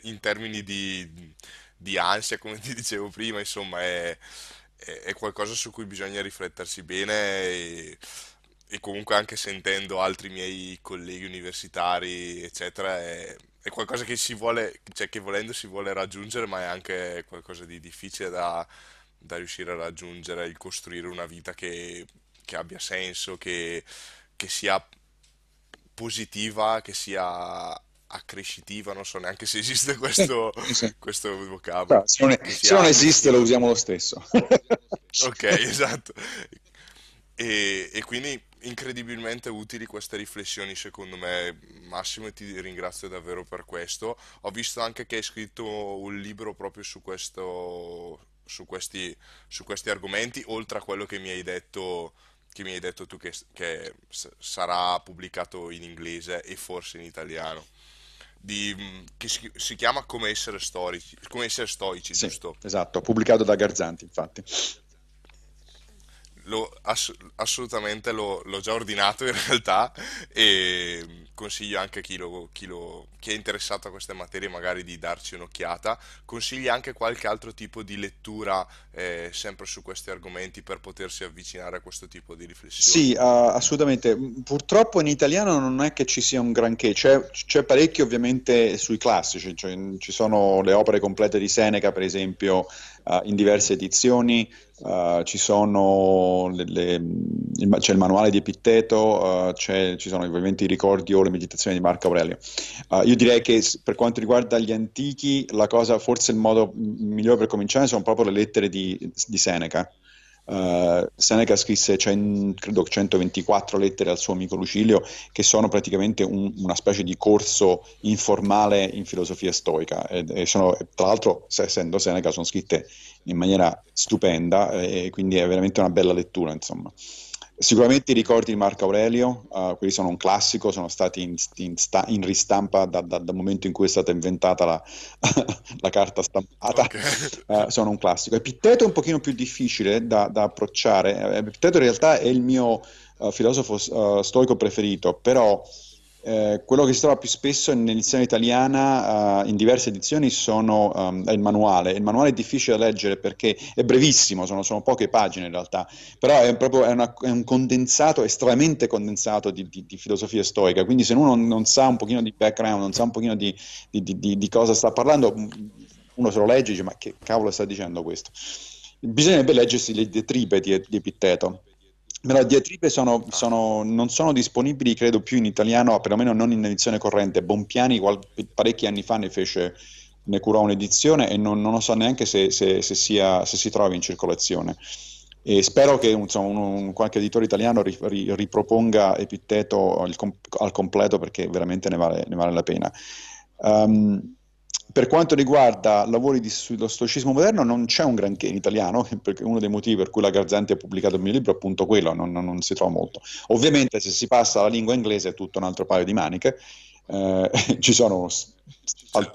in termini di, di, ansia, come ti dicevo prima, insomma, è, è, è, qualcosa su cui bisogna riflettersi bene e, e, comunque anche sentendo altri miei colleghi universitari, eccetera, è, è qualcosa che si vuole, cioè che volendo si vuole raggiungere, ma è anche qualcosa di difficile da, da riuscire a raggiungere, il costruire una vita che che abbia senso, che, che sia positiva, che sia accrescitiva, non so neanche se esiste questo, sì. questo vocabolo. No, se non, è, se non esiste lo usiamo lo stesso. ok, esatto. E, e, quindi incredibilmente utili queste riflessioni secondo me Massimo e ti ringrazio davvero per questo. Ho visto anche che hai scritto un libro proprio su questo su questi, su questi argomenti, oltre a quello che mi hai detto che mi hai detto tu che, che sarà pubblicato in inglese e forse in italiano. Di, che si, si, chiama Come essere storici, come essere stoici, sì, giusto? Esatto, pubblicato da Garzanti, infatti. Lo, ass- assolutamente lo, l'ho già ordinato in realtà e consiglio anche a chi, lo, chi, chi, è interessato a queste materie magari di darci un'occhiata. Consiglio anche qualche altro tipo di lettura eh, sempre su questi argomenti per potersi avvicinare a questo tipo di riflessioni. Sì, uh, assolutamente. Purtroppo in italiano non è che ci sia un granché, c'è, c'è parecchio ovviamente sui classici, cioè, ci sono le opere complete di Seneca per esempio uh, in diverse edizioni. Uh, le, le, il, c'è il manuale di Epitteto, uh, ci sono ovviamente i ricordi o le meditazioni di Marco Aurelio. Uh, io direi che per quanto riguarda gli antichi, la cosa, forse il modo migliore per cominciare sono proprio le lettere di, di Seneca. Uh, Seneca scrisse cent, credo 124 lettere al suo amico Lucilio che sono praticamente un, una specie di corso informale in filosofia stoica e, e sono, tra l'altro essendo Seneca sono scritte in maniera stupenda e quindi è veramente una bella lettura insomma. Sicuramente i ricordi di Marco Aurelio, uh, quelli sono un classico, sono stati in, in, sta, in ristampa da, da, dal momento in cui è stata inventata la, la carta stampata, okay. uh, sono un classico. Epitteto è un pochino più difficile da, da approcciare, Epitteto in realtà è il mio uh, filosofo stoico preferito, però eh, quello che si trova più spesso nell'edizione italiana, uh, in diverse edizioni, sono, um, è il manuale. Il manuale è difficile da leggere perché è brevissimo, sono, sono poche pagine in realtà, però è, proprio, è, una, è un condensato, estremamente condensato di, di, di, filosofia stoica. Quindi se uno non, sa un pochino di background, non sa un pochino di, di cosa sta parlando, uno se lo legge e dice ma che cavolo sta dicendo questo? Bisognerebbe leggersi le diatribe di, di Epitteto le diatribe sono, sono, non sono disponibili, credo, più in italiano, perlomeno non in edizione corrente. Bompiani qual- parecchi anni fa ne fece, ne curò un'edizione e non, non lo so neanche se, se, se, sia, se, si trovi in circolazione. E spero che insomma, un, un, qualche editore italiano ri, ri, riproponga Epitteto al, al, completo perché veramente ne vale, ne vale la pena. Um, per quanto riguarda lavori di, sullo stoicismo moderno, non c'è un granché in italiano, perché uno dei motivi per cui la Garzanti ha pubblicato il mio libro è appunto quello, non, non, si trova molto. Ovviamente se si passa alla lingua inglese è tutto un altro paio di maniche, eh, ci sono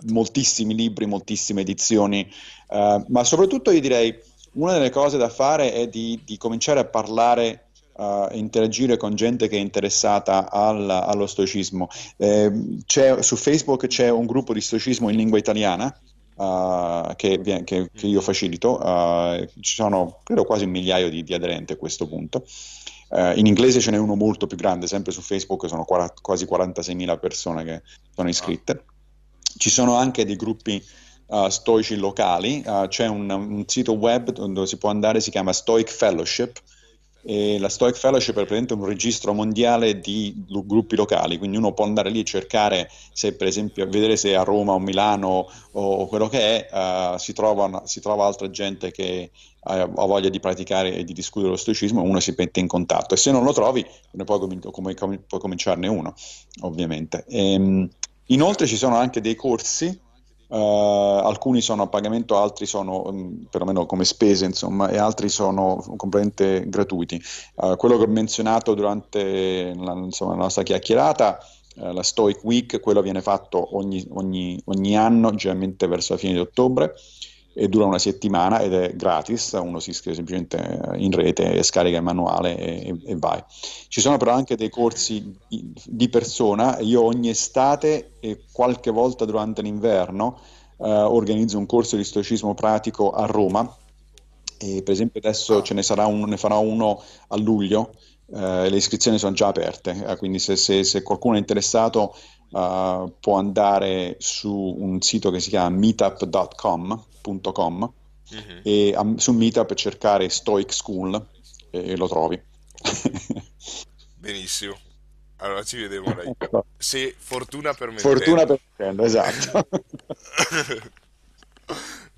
moltissimi libri, moltissime edizioni, eh, ma soprattutto io direi una delle cose da fare è di, di cominciare a parlare uh, interagire con gente che è interessata al, allo stoicismo. Eh, su Facebook c'è un gruppo di stoicismo in lingua italiana. Uh, che, che, che, io facilito, uh, ci sono credo quasi un migliaio di, di, aderenti a questo punto. Uh, in inglese ce n'è uno molto più grande, sempre su Facebook sono quara- quasi 46.000 persone che sono iscritte. Ci sono anche dei gruppi uh, stoici locali, c'è un, un, sito web dove si può andare, si chiama Stoic Fellowship, e la Stoic Fellowship è praticamente un registro mondiale di gruppi locali, quindi uno può andare lì e cercare se per esempio vedere se a Roma o Milano o quello che è uh, si, trova, si, trova, altra gente che ha voglia di praticare e di discutere lo stoicismo, uno si mette in contatto e se non lo trovi ne puoi, com- com- puoi cominciarne uno, ovviamente. E, ehm, inoltre ci sono anche dei corsi Uh, alcuni sono a pagamento, altri sono um, perlomeno come spese, insomma, e altri sono completamente gratuiti. Uh, quello che ho menzionato durante la, insomma, la nostra chiacchierata, uh, la Stoic Week, quello viene fatto ogni, ogni, ogni anno, generalmente verso la fine di ottobre e dura una settimana ed è gratis, uno si iscrive semplicemente in rete scarica il manuale e, e, vai. Ci sono però anche dei corsi di persona, io ogni estate e qualche volta durante l'inverno eh, organizzo un corso di stoicismo pratico a Roma e per esempio adesso ce ne sarà uno, ne farò uno a luglio, eh, le iscrizioni sono già aperte, eh, quindi se, se, se qualcuno è interessato uh, può andare su un sito che si chiama meetup.com mm-hmm. e um, su Meetup cercare Stoic School e, e lo trovi. Benissimo. Allora ci vedremo lei. Se fortuna permette. Fortuna permettendo, esatto.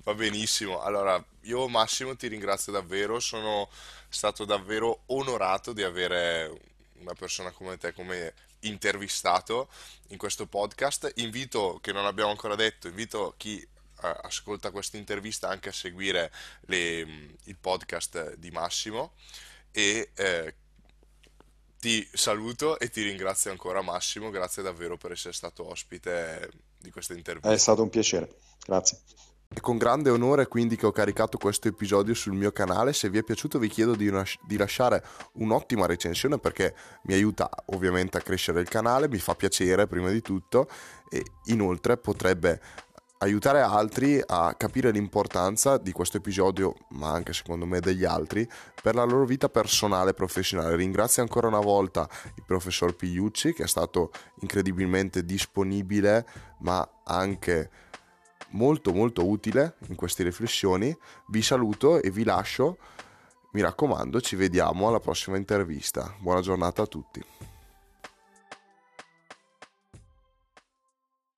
Va benissimo. Allora, io Massimo ti ringrazio davvero, sono stato davvero onorato di avere una persona come te come intervistato in questo podcast. Invito, che non abbiamo ancora detto, invito chi ascolta questa intervista anche a seguire le, il podcast di Massimo e eh, ti saluto e ti ringrazio ancora Massimo, grazie davvero per essere stato ospite di questa intervista. È stato un piacere, grazie. È con grande onore quindi che ho caricato questo episodio sul mio canale, se vi è piaciuto vi chiedo di, una, di, lasciare un'ottima recensione perché mi aiuta ovviamente a crescere il canale, mi fa piacere prima di tutto e inoltre potrebbe aiutare altri a capire l'importanza di questo episodio, ma anche secondo me degli altri, per la loro vita personale e professionale. Ringrazio ancora una volta il professor Pigliucci che è stato incredibilmente disponibile, ma anche molto molto utile in queste riflessioni. Vi saluto e vi lascio. Mi raccomando, ci vediamo alla prossima intervista. Buona giornata a tutti.